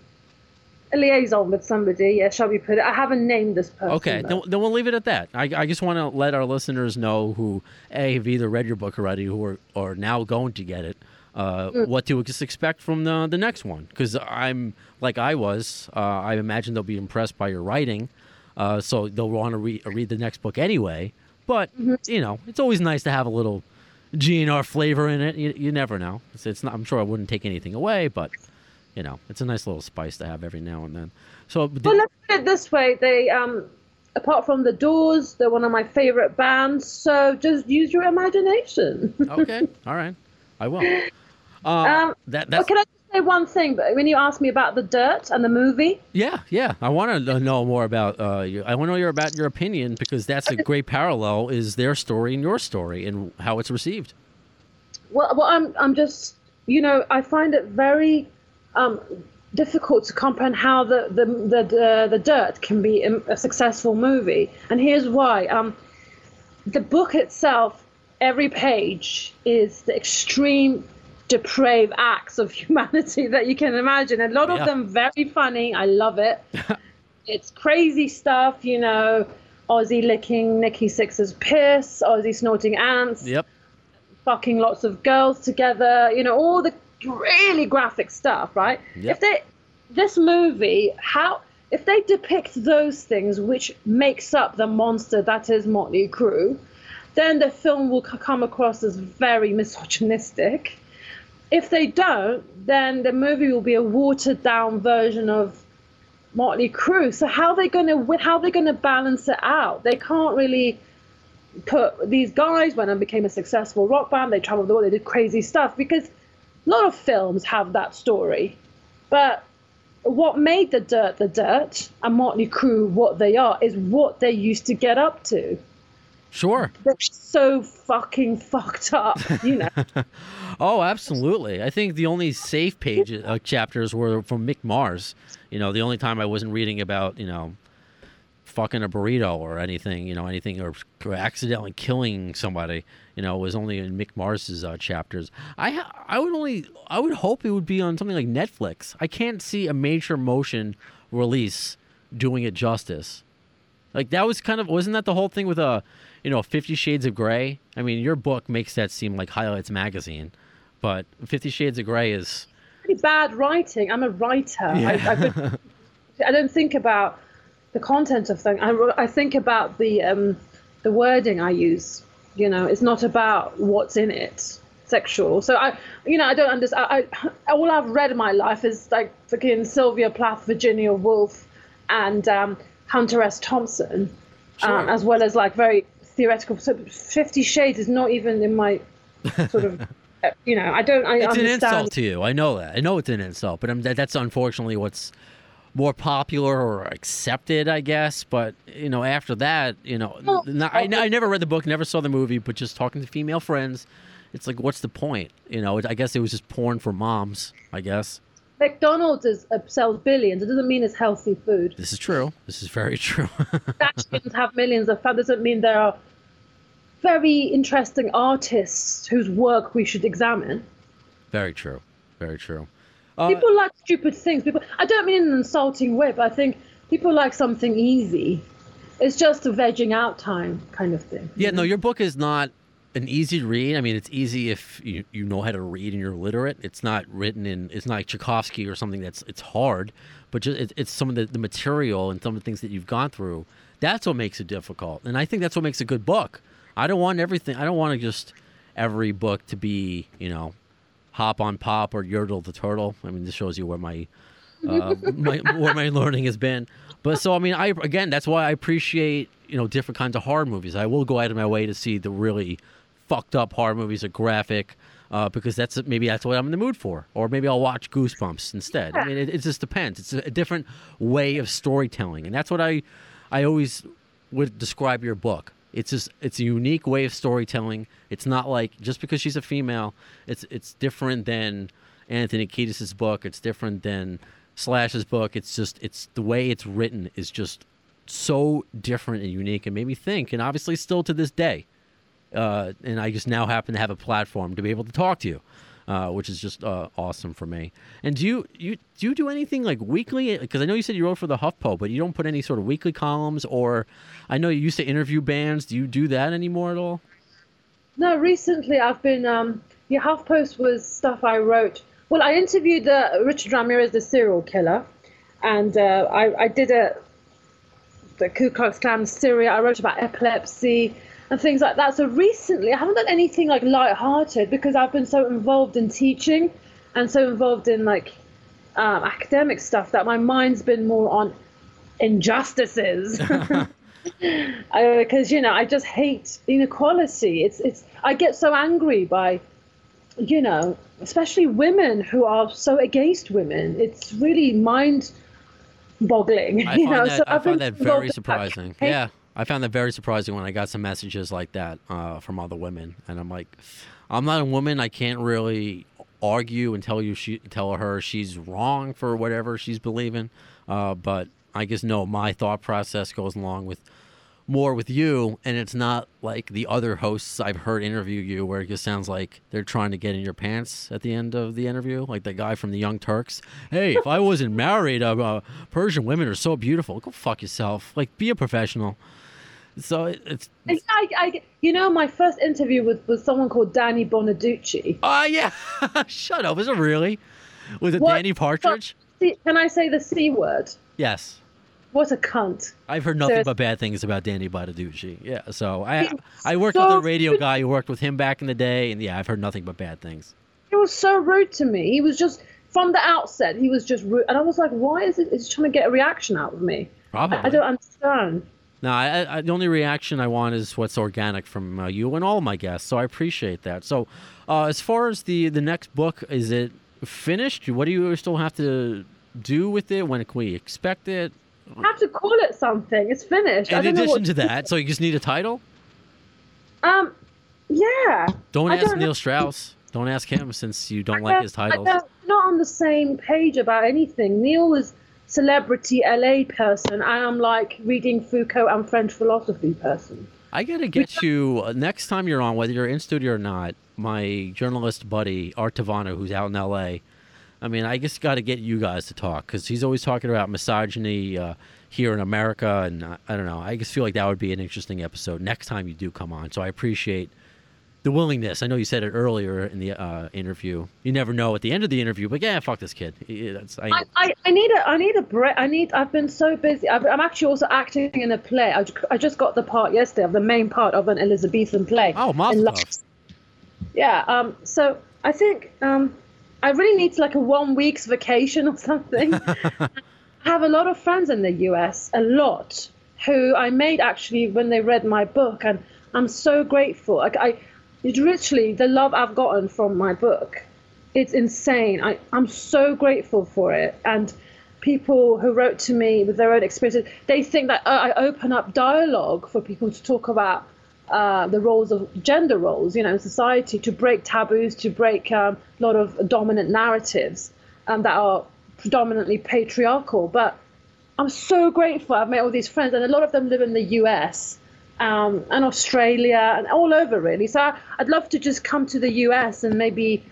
S5: a liaison with somebody. Yeah, shall we put it? I haven't named this person.
S3: Okay, then, then we'll leave it at that. I, I just want to let our listeners know who a have either read your book already, who are, are now going to get it, uh, what to ex- expect from the the next one. Because I'm like I was, uh, I imagine they'll be impressed by your writing, uh, so they'll want to re- read the next book anyway. But you know, it's always nice to have a little GNR flavor in it. You, you never know. It's, it's not. I'm sure I wouldn't take anything away, but you know, it's a nice little spice to have every now and then. So, did-
S5: Well, let's put it this way: they, um, apart from the Doors, they're one of my favorite bands. So just use your imagination.
S3: okay, <laughs> all right, I will. Uh,
S5: Um,
S3: that
S5: Well, can I say one thing? But when you asked me about the dirt and the movie,
S3: yeah, yeah. I want to know more about. Uh, you. I want to know your about your opinion because that's a great parallel. Is their story and your story and how it's received.
S5: well, well, I'm, I'm just, you know, I find it very um, difficult to comprehend how the the the the, the dirt can be a a successful movie, and here's why. Um, the book itself, every page is the extreme depraved acts of <laughs> humanity that you can imagine. A lot
S3: Yeah.
S5: of them very funny. I love it. <laughs> it's crazy stuff, you know. Ozzy licking Nikki Sixx's piss, Ozzy snorting ants,
S3: Yep.
S5: fucking lots of girls together, you know, all the really graphic stuff, right?
S3: Yep.
S5: If they this movie, how if they depict those things which makes up the monster that is Motley Crue, then the film will come across as very misogynistic. If they don't, then the movie will be a watered down version of Motley Crue. So how are they going to how are they going to balance it out? They can't really put these guys went and became a successful rock band. They traveled the world. They did crazy stuff because a lot of films have that story. But what made the dirt the dirt and Motley Crue what they are is what they used to get up to.
S3: Sure.
S5: They're so fucking fucked up, you know. <laughs>
S3: Oh, absolutely. I think the only safe page uh, chapters were from Mick Mars. You know, the only time I wasn't reading about, you know, fucking a burrito or anything, you know, anything or, or accidentally killing somebody, you know, was only in Mick Mars's uh, chapters. I ha- I would only I would hope it would be on something like Netflix. I can't see a major motion release doing it justice. Like that was kind of wasn't that the whole thing with uh, you know, Fifty Shades of Grey? I mean, your book makes that seem like highlights magazine, but Fifty Shades of Grey is
S5: Pretty bad writing. I'm a writer. I, I, could- I don't think about the content of things. I, I think about the um, the wording I use. You know, it's not about what's in it, sexual. So I, you know, I don't understand. I, I, all I've read in my life is like fucking Sylvia Plath, Virginia Woolf, and um, Hunter S. Thompson, um, as well as like very theoretical. So Fifty Shades is not even in my sort of. <laughs> You know, I don't. I
S3: it's an insult to you. I know that. I know it's an insult, but I'm, that, that's unfortunately what's more popular or accepted, I guess. But you know, after that, you know,
S5: Well,
S3: not, I, I never read the book, never saw the movie, but just talking to female friends, it's like, what's the point? You know, I guess it was just porn for moms. I guess
S5: McDonald's is, uh, sells billions. It doesn't mean it's healthy food.
S3: this is true. This is very <laughs> true.
S5: Kardashians have millions of fans. Doesn't mean there are very interesting artists whose work we should examine.
S3: very true. Very true. Uh,
S5: People like stupid things. People. I don't mean in an insulting way, but I think people like something easy. It's just a vegging out time kind of thing.
S3: Yeah, no, your book is not an easy read. I mean, it's easy if you, you know how to read and you're literate. It's not written in. It's not like Tchaikovsky or something that's it's hard, but just it, it's some of the, the material and some of the things that you've gone through. That's what makes it difficult, and I think that's what makes a good book. I don't want everything. I don't want to just every book to be you know, hop on pop or Yertle the turtle. I mean, this shows you where my uh, <laughs> my, where my learning has been. But so I mean, I again, that's why I appreciate you know different kinds of horror movies. I will go out of my way to see the really fucked up horror movies, are graphic, uh, because that's maybe that's what I'm in the mood for, or maybe I'll watch Goosebumps instead. I mean, it, it just depends. It's a, a different way of storytelling, and that's what I I always would describe your book. It's just it's a unique way of storytelling. It's not like just because she's a female, it's it's different than Anthony Kiedis' book. It's different than Slash's book. It's just it's the way it's written is just so different and unique and made me think. And obviously, still to this day, uh, and I just now happen to have a platform to be able to talk to you, uh, which is just uh, awesome for me. And do you you do you do anything like weekly? Because I know you said you wrote for the HuffPo, but you don't put any sort of weekly columns. Or I know you used to interview bands. Do you do that anymore at all?
S5: No, recently I've been. Um, yeah, HuffPost was stuff I wrote. Well, I interviewed uh, Richard Ramirez, the serial killer, and uh, I, I did a the Ku Klux Klan Syria. I wrote about epilepsy. And things like that. So recently, I haven't done anything like light-hearted because I've been so involved in teaching and so involved in like um, academic stuff that my mind's been more on injustices. <laughs> Because you know, I just hate inequality. It's it's. I get so angry by, you know, especially women who are so against women. It's really mind boggling.
S3: I <laughs>
S5: you
S3: find
S5: know,
S3: that,
S5: so
S3: I find that very surprising. Yeah, I found that very surprising when I got some messages like that uh, from other women, and I'm like, I'm not a woman. I can't really argue and tell you she tell her she's wrong for whatever she's believing. Uh, but I guess no, my thought process goes along with more with you, and it's not like the other hosts I've heard interview you, where it just sounds like they're trying to get in your pants at the end of the interview, like the guy from the Young Turks. Hey, if I wasn't married, uh, uh, Persian women are so beautiful. Go fuck yourself. Like, be a professional. So it, it's.
S5: I, I, I- you know, my first interview was with someone called Danny Bonaduce.
S3: Oh yeah, <laughs> shut up. Is it really? Was it
S5: What-
S3: Danny Partridge?
S5: Can I say the c word?
S3: Yes.
S5: What a cunt!
S3: I've heard nothing
S5: There's-
S3: but bad things about Danny Bonaduce. Yeah, so I
S5: He's
S3: I worked
S5: so
S3: with a radio guy who worked with him back in the day, and yeah, I've heard nothing but bad things.
S5: He was so rude to me. He was just from the outset. He was just rude, and I was like, "Why is it? Is he trying to get a reaction out of me?
S3: Probably.
S5: I, I don't understand."
S3: No, I, I, the only reaction I want is what's organic from uh, you and all my guests. So I appreciate that. So, uh, as far as the the next book, is it finished? What do you still have to do with it? When can we expect it?
S5: I have to call it something. It's finished. I
S3: In
S5: know
S3: addition to that, so you just need a title.
S5: Um, yeah.
S3: Don't
S5: I
S3: ask
S5: don't know.
S3: Neil Strauss. Don't ask him since you don't
S5: I
S3: like his titles.
S5: not on the same page about anything. Neil was celebrity LA person, and I'm like reading Foucault and French philosophy person.
S3: I gotta get you uh, next time you're on, whether you're in studio or not. My journalist buddy Art Tavano, who's out in L.A. I mean, I just got to get you guys to talk because he's always talking about misogyny uh, here in America, and uh, I don't know. I just feel like that would be an interesting episode next time you do come on. So I appreciate the willingness. I know you said it earlier in the uh, interview. You never know at the end of the interview, but yeah, fuck this kid. That's, I,
S5: I, I, I need a I need a break. I need. I've been so busy. I've, I'm actually also acting in a play. I, I just got the part yesterday of the main part of an Elizabethan play.
S3: oh,
S5: in
S3: Mazel
S5: London.
S3: tov.
S5: Yeah. Um. So I think um, I really need like a one week's vacation or something. <laughs> I have a lot of friends in the US, a lot, who I made actually when they read my book, and I'm so grateful. Like I, literally the love I've gotten from my book. It's insane. I, I'm so grateful for it, and people who wrote to me with their own experiences, they think that I open up dialogue for people to talk about uh, the roles of gender roles, you know, in society, to break taboos, to break um, a lot of dominant narratives um, that are predominantly patriarchal. But I'm so grateful. I've made all these friends, and a lot of them live in the US um, and Australia and all over, really. So I, I'd love to just come to the US and maybe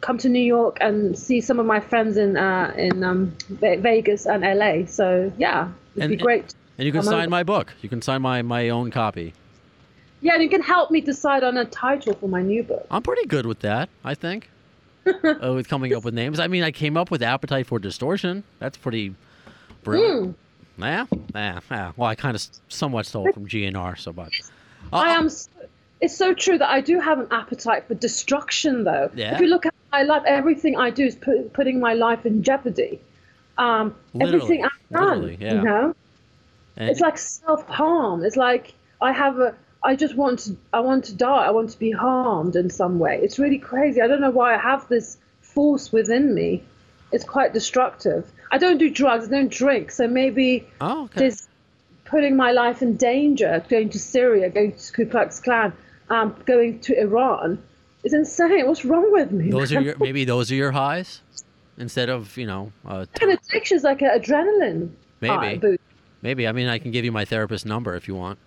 S5: come to New York and see some of my friends in uh, in um, Vegas and LA. So yeah, it'd
S3: And-
S5: be great.
S3: And you can sign
S5: over.
S3: my book. You can sign my, my own copy.
S5: Yeah, and you can help me decide on a title for my new book.
S3: I'm pretty good with that, I think. <laughs> uh, with coming up with names. I mean, I came up with Appetite for Distortion. That's pretty brilliant.
S5: Hmm.
S3: Yeah, yeah, yeah. Well, I kind of somewhat stole from GNR, so but. Uh,
S5: I am. s- It's so true that I do have an appetite for destruction, though.
S3: Yeah.
S5: If you look at my life, everything I do is put, putting my life in jeopardy. Um, everything
S3: Literally,
S5: I've done,
S3: yeah.
S5: you know,
S3: and-
S5: it's like self harm. It's like I have a. I just want to. I want to die. I want to be harmed in some way. It's really crazy. I don't know why I have this force within me. It's quite destructive. I don't do drugs. I don't drink. So maybe
S3: oh, okay.
S5: this putting my life in danger, going to Syria, going to Ku Klux Klan, um, going to Iran. It's insane. What's wrong with me?
S3: Those are your <laughs> maybe those are your highs, instead of you know. Uh,
S5: An addiction's like an adrenaline
S3: maybe,
S5: boost.
S3: maybe. I mean, I can give you my therapist number if you want.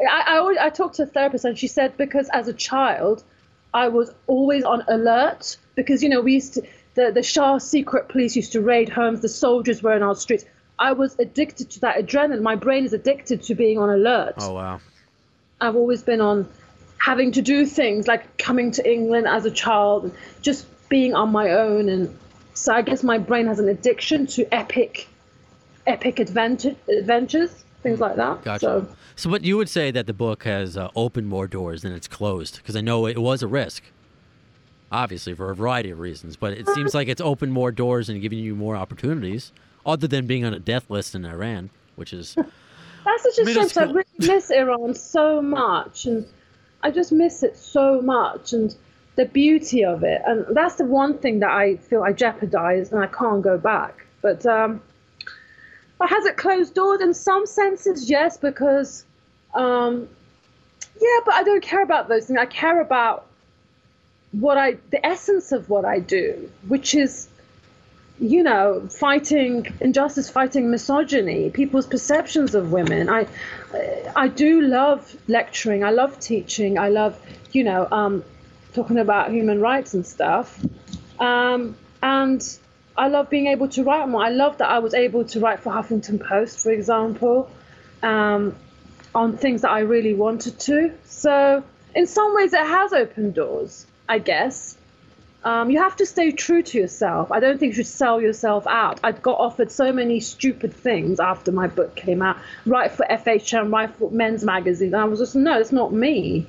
S5: I, I, always, I talked to a therapist and she said because as a child, I was always on alert because you know we used to the the Shah secret police used to raid homes, the soldiers were in our streets. I was addicted to that adrenaline. My brain is addicted to being on alert.
S3: Oh wow.
S5: I've always been on having to do things like coming to England as a child, and just being on my own, and so I guess my brain has an addiction to epic, epic adventure, adventures. things like that.
S3: Gotcha.
S5: So
S3: So, but you would say that the book has uh, opened more doors than it's closed, because I know it was a risk, obviously for a variety of reasons. But it seems like it's opened more doors and giving you more opportunities, other than being on a death list in Iran, which is
S5: That's such a shame. I really <laughs> miss Iran so much, and I just miss it so much, and the beauty of it. And that's the one thing that I feel I jeopardized, and I can't go back. But um, but has it closed doors in some senses? Yes, because um, yeah, but I don't care about those things. I care about what I, the essence of what I do, which is you know, fighting injustice, fighting misogyny, people's perceptions of women. I, I do love lecturing. I love teaching. I love, you know, um, talking about human rights and stuff. Um, and I love being able to write more. I love that I was able to write for Huffington Post, for example, um, on things that I really wanted to. So, in some ways, it has opened doors, I guess. Um, you have to stay true to yourself. I don't think you should sell yourself out. I got offered so many stupid things after my book came out. Write for FHM, write for men's magazines. And I was just, no, it's not me.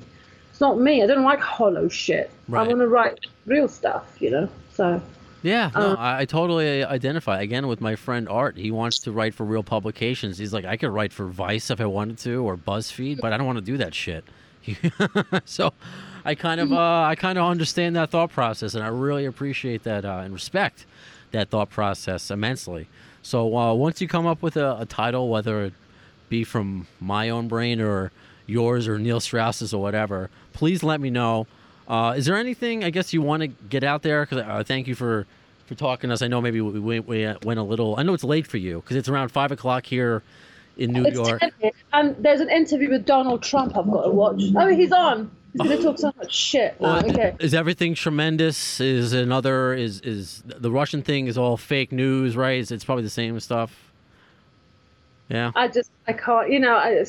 S5: It's not me. I don't like hollow shit.
S3: Right.
S5: I want to write real stuff, you know? So,
S3: Yeah, no,
S5: Uh,
S3: I, I totally identify. Again, with my friend Art, he wants to write for real publications. He's like, I could write for Vice if I wanted to, or BuzzFeed, but I don't want to do that shit. <laughs> so, I kind of, uh, I kind of understand that thought process, and I really appreciate that uh, and respect that thought process immensely. So, uh, once you come up with a, a title, whether it be from my own brain or yours or Neil Strauss's or whatever, please let me know. Uh, is there anything I guess you want to get out there? Because uh, thank you for for talking to us. I know maybe we we went a little. I know it's late for you because it's around five o'clock here in New
S5: it's
S3: York.
S5: 10 minutes, and there's an interview with Donald Trump I've got to watch. Oh, he's on. He's going to talk so much shit now.
S3: Well,
S5: Okay.
S3: Is everything tremendous? Is another is is the Russian thing is all fake news, right? It's, it's probably the same stuff. Yeah.
S5: I just, I can't, you know, I,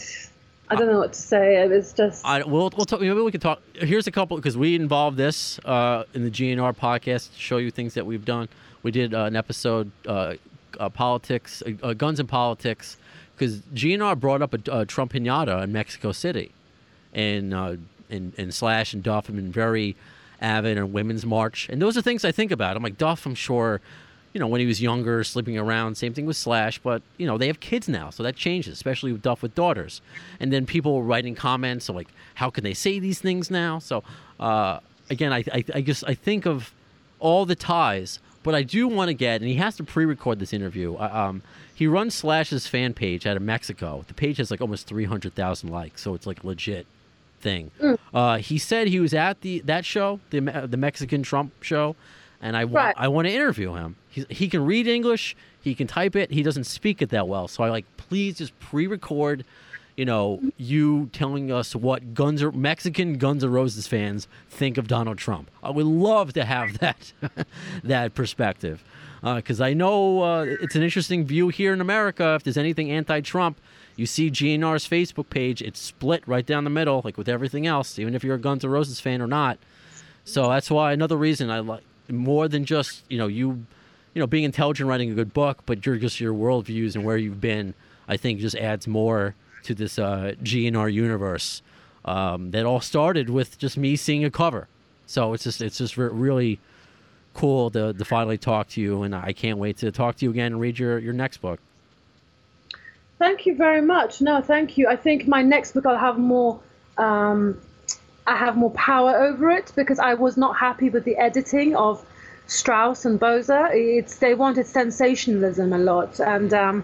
S5: I don't know what to say. It's just.
S3: I, we'll, we'll talk. Maybe we can talk. Here's a couple because we involved this uh, in the GNR podcast to show you things that we've done. We did uh, an episode, uh, uh, politics, uh, uh, guns and politics, because GNR brought up a, a Trump pinata in Mexico City, and uh, and and Slash and Duff have been very avid on Women's March, and those are things I think about. I'm like Duff. I'm sure. You know, when he was younger, sleeping around, same thing with Slash, but, you know, they have kids now, so that changes, especially with Duff with daughters. And then people were writing comments, so like, how can they say these things now? So, uh, again, I, I, I guess I think of all the ties, but I do want to get, and he has to pre-record this interview. Uh, um, he runs Slash's fan page out of Mexico. The page has like almost three hundred thousand likes, so it's like legit thing. Uh, he said he was at the that show, the the Mexican Trump show, and I want
S5: Right.
S3: I want to interview him. He he can read English, he can type it. He doesn't speak it that well, so I like please just pre-record. You know, you telling us what Guns or Mexican Guns N' Roses fans think of Donald Trump. I would love to have that <laughs> that perspective because I know uh, it's an interesting view here in America. If there's anything anti-Trump, you see GNR's Facebook page; it's split right down the middle, like with everything else. Even if you're a Guns N' Roses fan or not, so that's why another reason I like more than just you know you, you know being intelligent, writing a good book, but you're just your worldviews and where you've been. I think just adds more to this uh, GNR universe um, that all started with just me seeing a cover. So it's just it's just re- really cool to, to finally talk to you, and I can't wait to talk to you again and read your, your next book.
S5: Thank you very much. No, thank you. I think my next book I'll have more. Um, I have more power over it because I was not happy with the editing of Strauss and Bozza. It's they wanted sensationalism a lot, and um,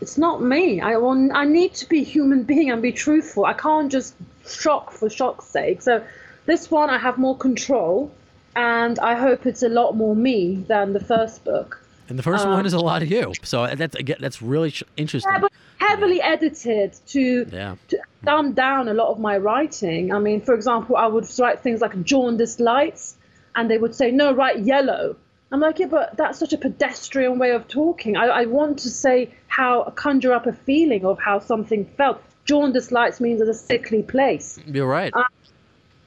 S5: it's not me. I want. I need to be a human being and be truthful. I can't just shock for shock's sake. So this one I have more control, and I hope it's a lot more me than the first book.
S3: And the first um, one is a lot of you, so that's again that's really interesting.
S5: Yeah, heavily edited to,
S3: Yeah.
S5: to dumb down a lot of my writing. I mean, for example, I would write things like jaundiced lights, and they would say, no, write yellow. I'm like, yeah, but that's such a pedestrian way of talking. I, I want to say how, conjure up a feeling of how something felt. Jaundiced lights means it's a sickly place.
S3: You're right.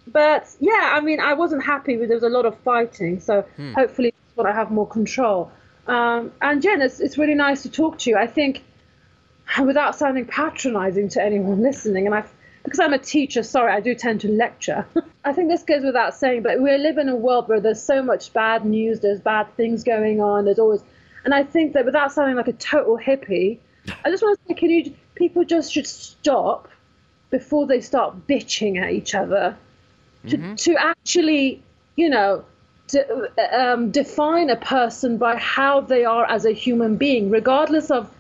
S5: But yeah, I mean, I wasn't happy with there was a lot of fighting, so hopefully this one I have more control. Um, and Jen, it's, it's really nice to talk to you. I think without sounding patronizing to anyone <laughs> listening, and I, because I'm a teacher, sorry, I do tend to lecture. <laughs> I think this goes without saying, but we live in a world where there's so much bad news, there's bad things going on, there's always, and I think that without sounding like a total hippie, I just want to say, can you, people just should stop before they start bitching at each other. To, to actually, you know, to, um, define a person by how they are as a human being, regardless of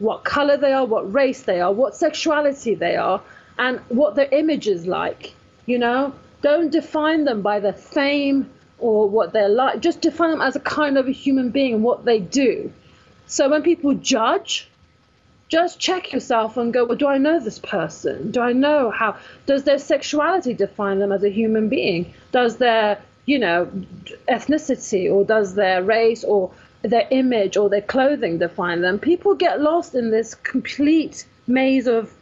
S5: what color they are, what race they are, what sexuality they are, and what their image is like. You know, don't define them by their fame or what they're like. Just define them as a kind of a human being and what they do. So when people judge, just check yourself and go, well, do I know this person? Do I know how? Does their sexuality define them as a human being? Does their, you know, ethnicity or does their race or their image or their clothing define them? People get lost in this complete maze of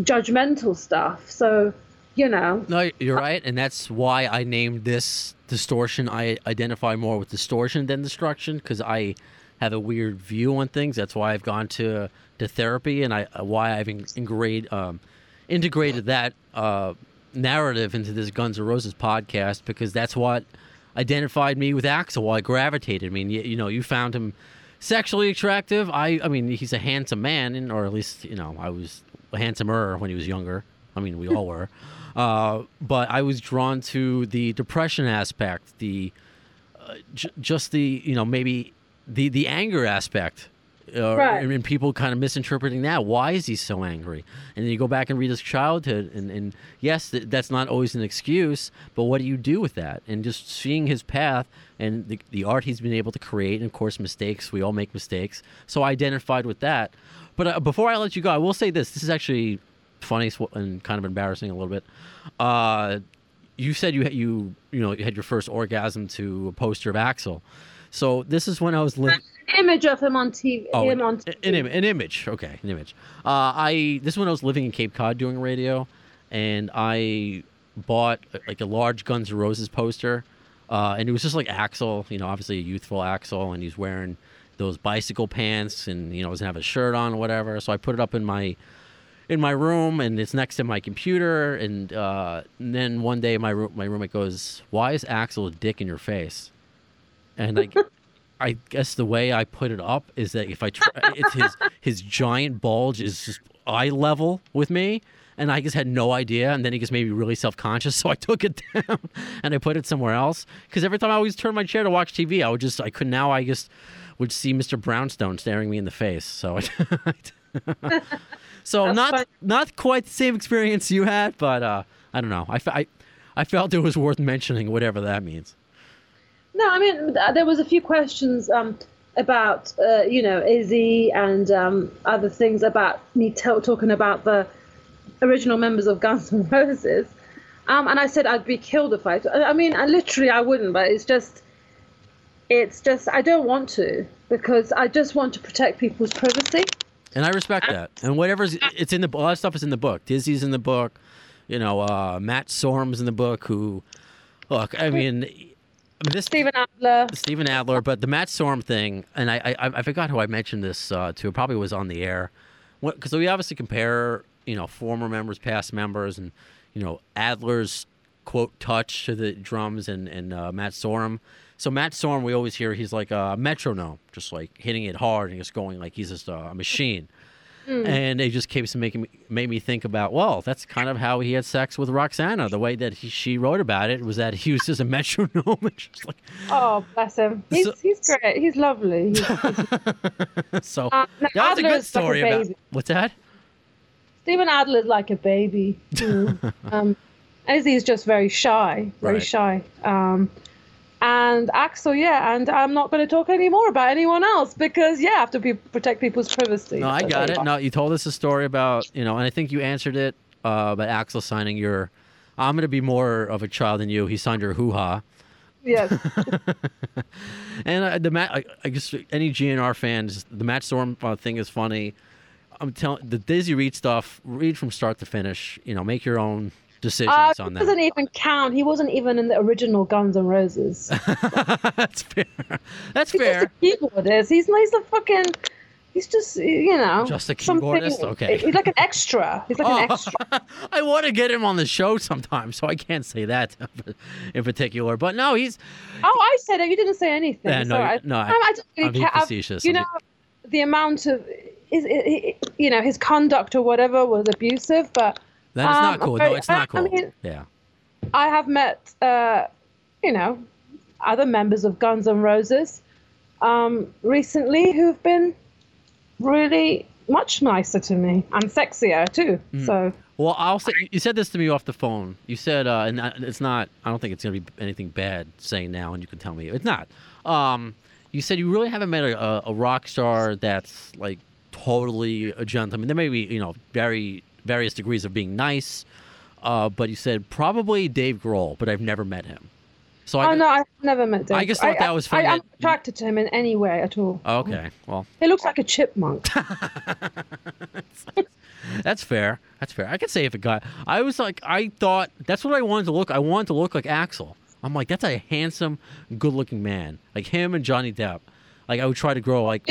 S5: judgmental stuff. So, you know.
S3: No, you're right, and that's why I named this distortion. I identify more with distortion than destruction because I have a weird view on things. That's why I've gone to to therapy, and I why I've integrated um, integrated that uh, narrative into this Guns N' Roses podcast because that's what identified me with Axl. Why I gravitated. I mean, you, you know, you found him sexually attractive. I I mean, he's a handsome man, and, or at least you know, I was handsomer when he was younger. I mean, we all were. <laughs> Uh, but I was drawn to the depression aspect, the uh, j- just the you know maybe the the anger aspect uh,
S5: Right.
S3: and, and people kind of misinterpreting that. Why is he so angry? And then you go back and read his childhood, and, and yes, th- that's not always an excuse, but what do you do with that? And just seeing his path and the, the art he's been able to create, and of course, mistakes. We all make mistakes. So I identified with that. But uh, before I let you go, I will say this: this is actually funny and kind of embarrassing a little bit. Uh, you said you had- you you know you had your first orgasm to a poster of Axl. So this is when I was living.
S5: Image of him on TV.
S3: Oh,
S5: him
S3: an,
S5: on TV.
S3: an, an image. Okay, an image. Uh, I this is when I was living in Cape Cod doing radio, and I bought uh, like a large Guns N' Roses poster, uh, and it was just like Axl. You know, obviously a youthful Axl, and he's wearing those bicycle pants, and you know doesn't have a shirt on or whatever. So I put it up in my in my room, and it's next to my computer. And, uh, and then one day my my roommate goes, "Why is Axl a dick in your face?" And I. <laughs> I guess the way I put it up is that if I try, <laughs> it's his his giant bulge is just eye level with me, and I just had no idea, and then he just made me really self conscious, <laughs> so I took it down and I put it somewhere else. Because every time I always turn my chair to watch TV, I would just I could now I just would see Mr. Brownstone staring me in the face. So <laughs> so
S5: That's
S3: not
S5: fun.
S3: not quite the same experience you had, but uh, I don't know. I, I I felt it was worth mentioning, whatever that means.
S5: No, I mean there was a few questions um, about uh, you know Izzy and um, other things about me t- talking about the original members of Guns N' Roses, um, and I said I'd be killed if I. I mean, I literally I wouldn't, but it's just, it's just I don't want to because I just want to protect people's privacy.
S3: And I respect that. And whatever's it's in the a lot of stuff is in the book. Dizzy's in the book. You know, uh, Matt Sorum's in the book. Who, look, I mean, I mean this
S5: Steven Adler.
S3: Steven Adler, but the Matt Sorm thing, and I I, I forgot who I mentioned this uh, to. It probably was on the air, because we obviously compare you know former members, past members, and you know Adler's quote touch to the drums and and uh, Matt Sorum. So Matt Sorum, we always hear he's like a metronome, just like hitting it hard and just going like he's just a machine. And it just keeps making me made me think about well, that's kind of how he had sex with Roxana. The way that he, she wrote about it was that he was just a metronome, <laughs> and just like
S5: Oh, bless him. He's
S3: So-
S5: he's great. He's lovely. He's, <laughs>
S3: so.
S5: Uh, no,
S3: that was a good
S5: Adler's like a
S3: story about what's that?
S5: Steven Adler's like a baby. Mm. <laughs> um, Izzy's just very shy, very
S3: Right.
S5: shy. Um, and Axl, yeah, and I'm not going to talk anymore about anyone else because, yeah, I have to be, protect people's privacy.
S3: No, I got it. No, you told us a story about you know, and I think you answered it uh, about Axl signing your. I'm going to be more of a child than you. He signed your hoo ha.
S5: Yes. <laughs>
S3: And uh, the Matt, I, I guess any GNR fans, the Matt Sorum uh, thing is funny. I'm telling the Dizzy Reed stuff. Read from start to finish. You know, make your own decisions
S5: Uh,
S3: on
S5: it
S3: that.
S5: doesn't even count. He wasn't even in the original Guns N' Roses. <laughs>
S3: That's fair. That's
S5: He's
S3: fair.
S5: just a keyboardist. He's, he's a fucking. He's just, you know,
S3: Just a keyboardist? Okay.
S5: He's like an extra. He's like an extra. <laughs>
S3: I want to get him on the show sometime, so I can't say that <laughs> in particular. But no, he's
S5: Oh, I said it. You didn't say anything.
S3: Yeah, no,
S5: Sorry.
S3: no, I-
S5: I, I don't really
S3: I'm being
S5: care.
S3: Facetious.
S5: You know, the amount of, is you know, his conduct or whatever was abusive, but
S3: that is not
S5: Um,
S3: cool.
S5: okay,
S3: No, it's not
S5: I
S3: cool.
S5: mean-
S3: yeah.
S5: I have met, uh, you know, other members of Guns N' Roses um, recently who've been really much nicer to me and sexier too.
S3: Hmm.
S5: So
S3: Well, I'll say you said this to me off the phone. You said, uh, and it's not. I don't think it's gonna be anything bad saying now, and you can tell me it's not. Um, you said you really haven't met a, a, a rock star that's like totally a gentleman. There may be, you know, very various degrees of being nice, uh, but you said probably Dave Grohl, but I've never met him. So I
S5: oh no, I've never met Dave.
S3: I just thought that was
S5: I,
S3: funny
S5: I'm attracted to him in any way at all.
S3: okay, well,
S5: He looks like a chipmunk. <laughs>
S3: That's fair. That's fair. I could say if a guy. I was like, I thought that's what I wanted to look. I wanted to look like Axl. I'm like, that's a handsome, good-looking man, like him and Johnny Depp. Like I would try to grow like.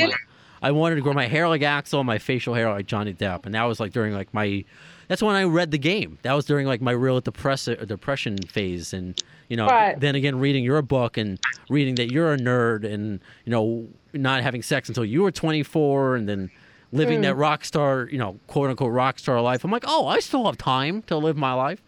S3: I wanted to grow my hair like Axl, my facial hair like Johnny Depp, and that was like during like my. That's when I read the game. That was during like my real depressive depression phase, and you know,
S5: Right.
S3: then again reading your book and reading that you're a nerd, and you know, not having sex until you were 24, and then living that rock star, you know, quote unquote rock star life. I'm like, oh, I still have time to live my life.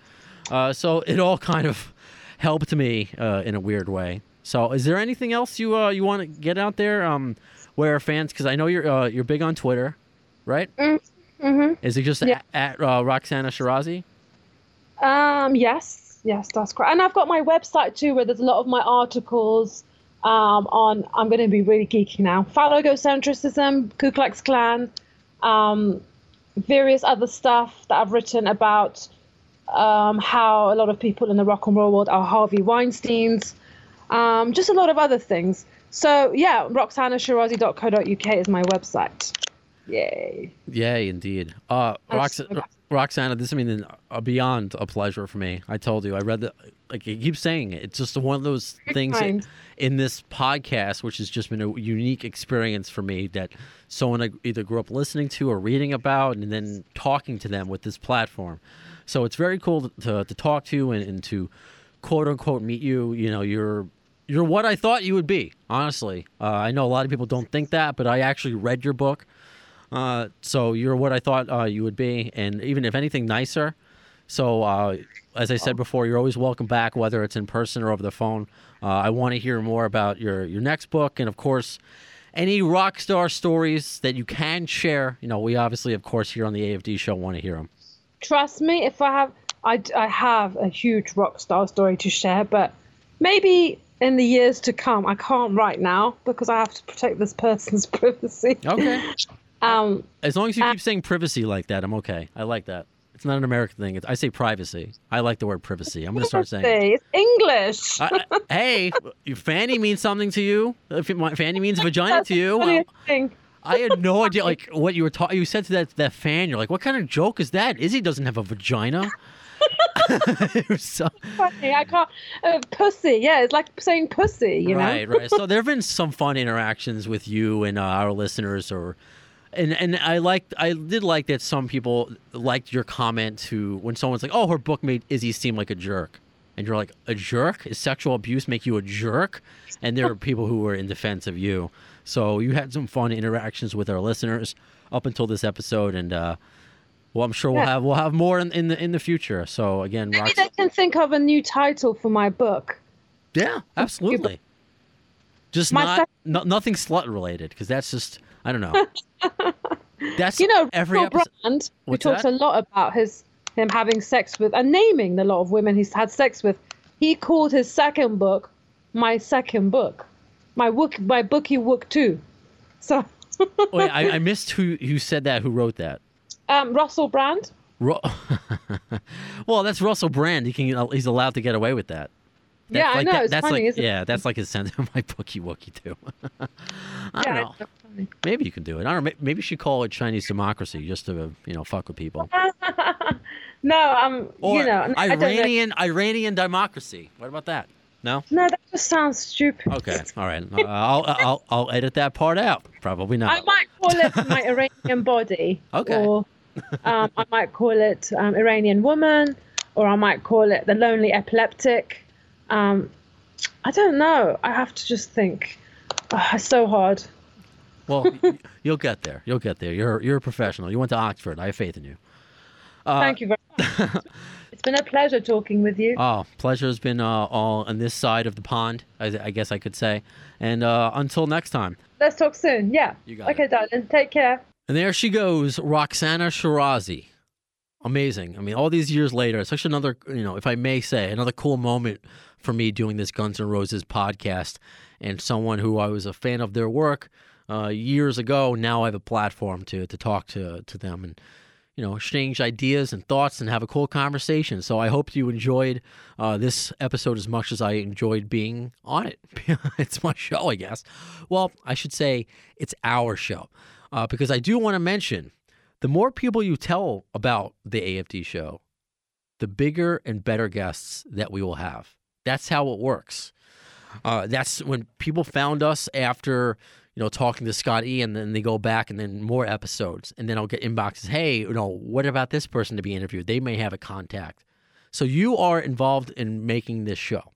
S3: Uh, so it all kind of helped me uh, in a weird way. So is there anything else you uh, you want to get out there? Um, where fans, because I know you're uh, you're big on Twitter, right?
S5: mm-hmm.
S3: Is it just
S5: Yeah.
S3: at, at uh, Roxana Shirazi?
S5: Um, yes, yes, that's correct. And I've got my website too, where there's a lot of my articles um, on. I'm going to be really geeky now. Phallogocentrism, Ku Klux Klan, um, various other stuff that I've written about um, how a lot of people in the rock and roll world are Harvey Weinstein's. Um, just a lot of other things. So yeah, roxanashirazi.co.uk is my website. Yay.
S3: Yay, indeed. Uh, Rox- Roxana, this I mean, uh, beyond a pleasure for me. I told you, I read the like. You keep saying it. It's just one of those things
S5: kind.
S3: in this podcast, which has just been a unique experience for me that someone I either grew up listening to or reading about, and then talking to them with this platform. So it's very cool to to talk to you and, and to quote unquote meet you. You know, you're you're what I thought you would be. Honestly, uh, I know a lot of people don't think that, but I actually read your book. Uh, so you're what I thought uh, you would be, and even if anything, nicer. So uh, as I said before, you're always welcome back, whether it's in person or over the phone. Uh, I want to hear more about your your next book, and of course, any rock star stories that you can share. You know, we obviously, of course, here on the AFD show want to hear them.
S5: trust me if i have I, I have a huge rock star story to share but maybe in the years to come i can't right now because i have to protect this person's <laughs> privacy
S3: Okay.
S5: um
S3: As long as you keep saying privacy like that, I'm okay. I like that. It's not an American thing. It's, I say privacy. I like the word privacy. I'm going to start saying. it.
S5: it's english
S3: I, I, hey, Fanny means something to you. If it, Fanny means vagina to you.
S5: the
S3: well,
S5: funniest thing.
S3: I had no idea, like what you were talking. You said to that that fan, you're like, "What kind of joke is that? Izzy doesn't have a vagina." It was <laughs> so-
S5: Funny, i can't uh, pussy yeah it's like saying pussy you
S3: right,
S5: know
S3: right. So there have been some fun interactions with you and uh, our listeners, or and and I liked, I did like that some people liked your comment to when someone's like, "Oh, her book made Izzy seem like a jerk," and you're like, "A jerk? Is sexual abuse make you a jerk?" And there are people who were in defense of you. So you had some fun interactions with our listeners up until this episode, and uh, well, I'm sure we'll
S5: Yeah.
S3: have we'll have more in, in the in the future. So again,
S5: maybe
S3: Rox-
S5: they can think of a new title for my book
S3: yeah, absolutely. Just
S5: My
S3: not no, nothing slut related because that's just I don't know. <laughs> That's
S5: you know
S3: every episode.
S5: Brand, talks
S3: that?
S5: a lot about his him having sex with and naming the lot of women he's had sex with. He called his second book my second book, my wook, my bookie wook too. So,
S3: Wait, I, I <laughs> missed who who said that. Who wrote that?
S5: Um, Russell Brand.
S3: Ru- <laughs> well, that's Russell Brand. He can he's allowed to get away with that. That's
S5: Yeah, I know,
S3: that-
S5: it's
S3: that's
S5: funny,
S3: like
S5: isn't it?
S3: yeah, that's like his sense of my bookie wookie too. <laughs> I don't
S5: yeah,
S3: know. Maybe you can do it. I don't know. Maybe you should call it Chinese democracy just to you know fuck with people. <laughs>
S5: No, um,
S3: Or
S5: you know, I don't know.
S3: Iranian Iranian democracy. What about that? No.
S5: No, that just sounds stupid.
S3: Okay. All right. I'll, I'll I'll edit that part out. Probably not.
S5: I might call it my Iranian body.
S3: Okay.
S5: Or um, I might call it um, Iranian woman, or I might call it the lonely epileptic. Um, I don't know. I have to just think. Oh, it's so hard.
S3: Well, you'll get there. You'll get there. You're you're a professional. You went to Oxford. I have faith in you. Uh,
S5: Thank you very much. <laughs> it's been a pleasure talking with you.
S3: Oh, pleasure's been uh, all on this side of the pond, I, I guess I could say. And uh, until next time.
S5: Let's talk soon. Yeah.
S3: You got
S5: okay,
S3: it.
S5: darling. Take care.
S3: And there she goes, Roxana Shirazi. Amazing. I mean, all these years later, it's such another, you know, if I may say, another cool moment for me doing this Guns N' Roses podcast. And someone who I was a fan of their work uh, years ago, now I have a platform to to talk to to them and you know exchange ideas and thoughts and have a cool conversation. So I hope you enjoyed uh, this episode as much as I enjoyed being on it. <laughs> it's my show, I guess. Well, I should say it's our show uh, because I do want to mention the more people you tell about the AFD show, the bigger and better guests that we will have. That's how it works. Uh, that's when people found us after you know talking to Scott E, and then they go back and then more episodes, and then I'll get inboxes. Hey, you know, what about this person to be interviewed? They may have a contact. So you are involved in making this show.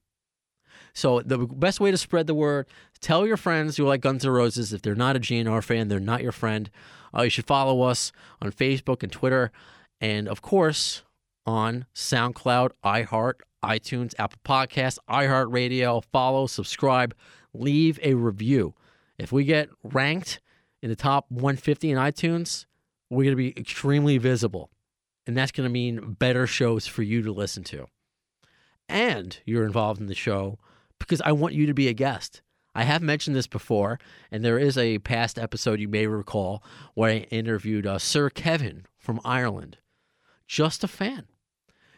S3: So the best way to spread the word, tell your friends who like Guns N' Roses. If they're not a GNR fan, they're not your friend. Uh, you should follow us on Facebook and Twitter, and of course on SoundCloud, iHeart, iTunes, Apple Podcasts, iHeartRadio. Follow, subscribe, leave a review. If we get ranked in the top 150 in iTunes, we're going to be extremely visible. And that's going to mean better shows for you to listen to. And you're involved in the show because I want you to be a guest. I have mentioned this before, and there is a past episode you may recall where I interviewed uh, Sir Kevin from Ireland. Just a fan.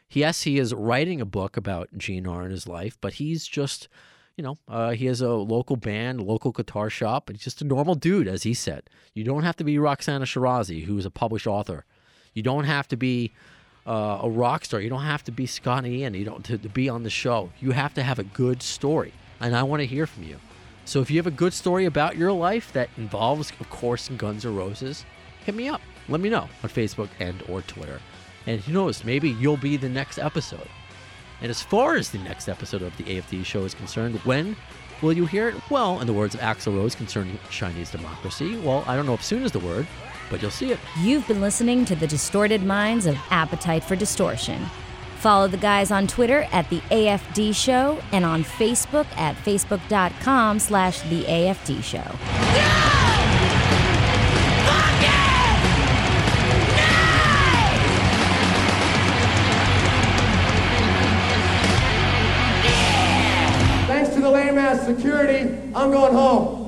S3: Yes, he is writing a book about GNR in his life, but he's just, you know, uh, he has a local band, local guitar shop, he's just a normal dude, as he said. You don't have to be Roxana Shirazi, who is a published author. You don't have to be uh, a rock star. You don't have to be Scott Ian. You don't to, to be on the show. You have to have a good story, and I want to hear from you. So if you have a good story about your life that involves, of course, Guns N' Roses, hit me up. Let me know on Facebook and or Twitter. And who knows, maybe you'll be the next episode. And as far as the next episode of the AFD show is concerned, when will you hear it? Well, in the words of Axl Rose concerning Chinese democracy, well, I don't know if soon is the word, but you'll see it.
S1: You've been listening to the distorted minds of Appetite for Distortion. Follow the guys on Twitter at the AFD Show and on Facebook at facebook.com slash the AFD Show.
S7: Thanks lame ass security, I'm going home.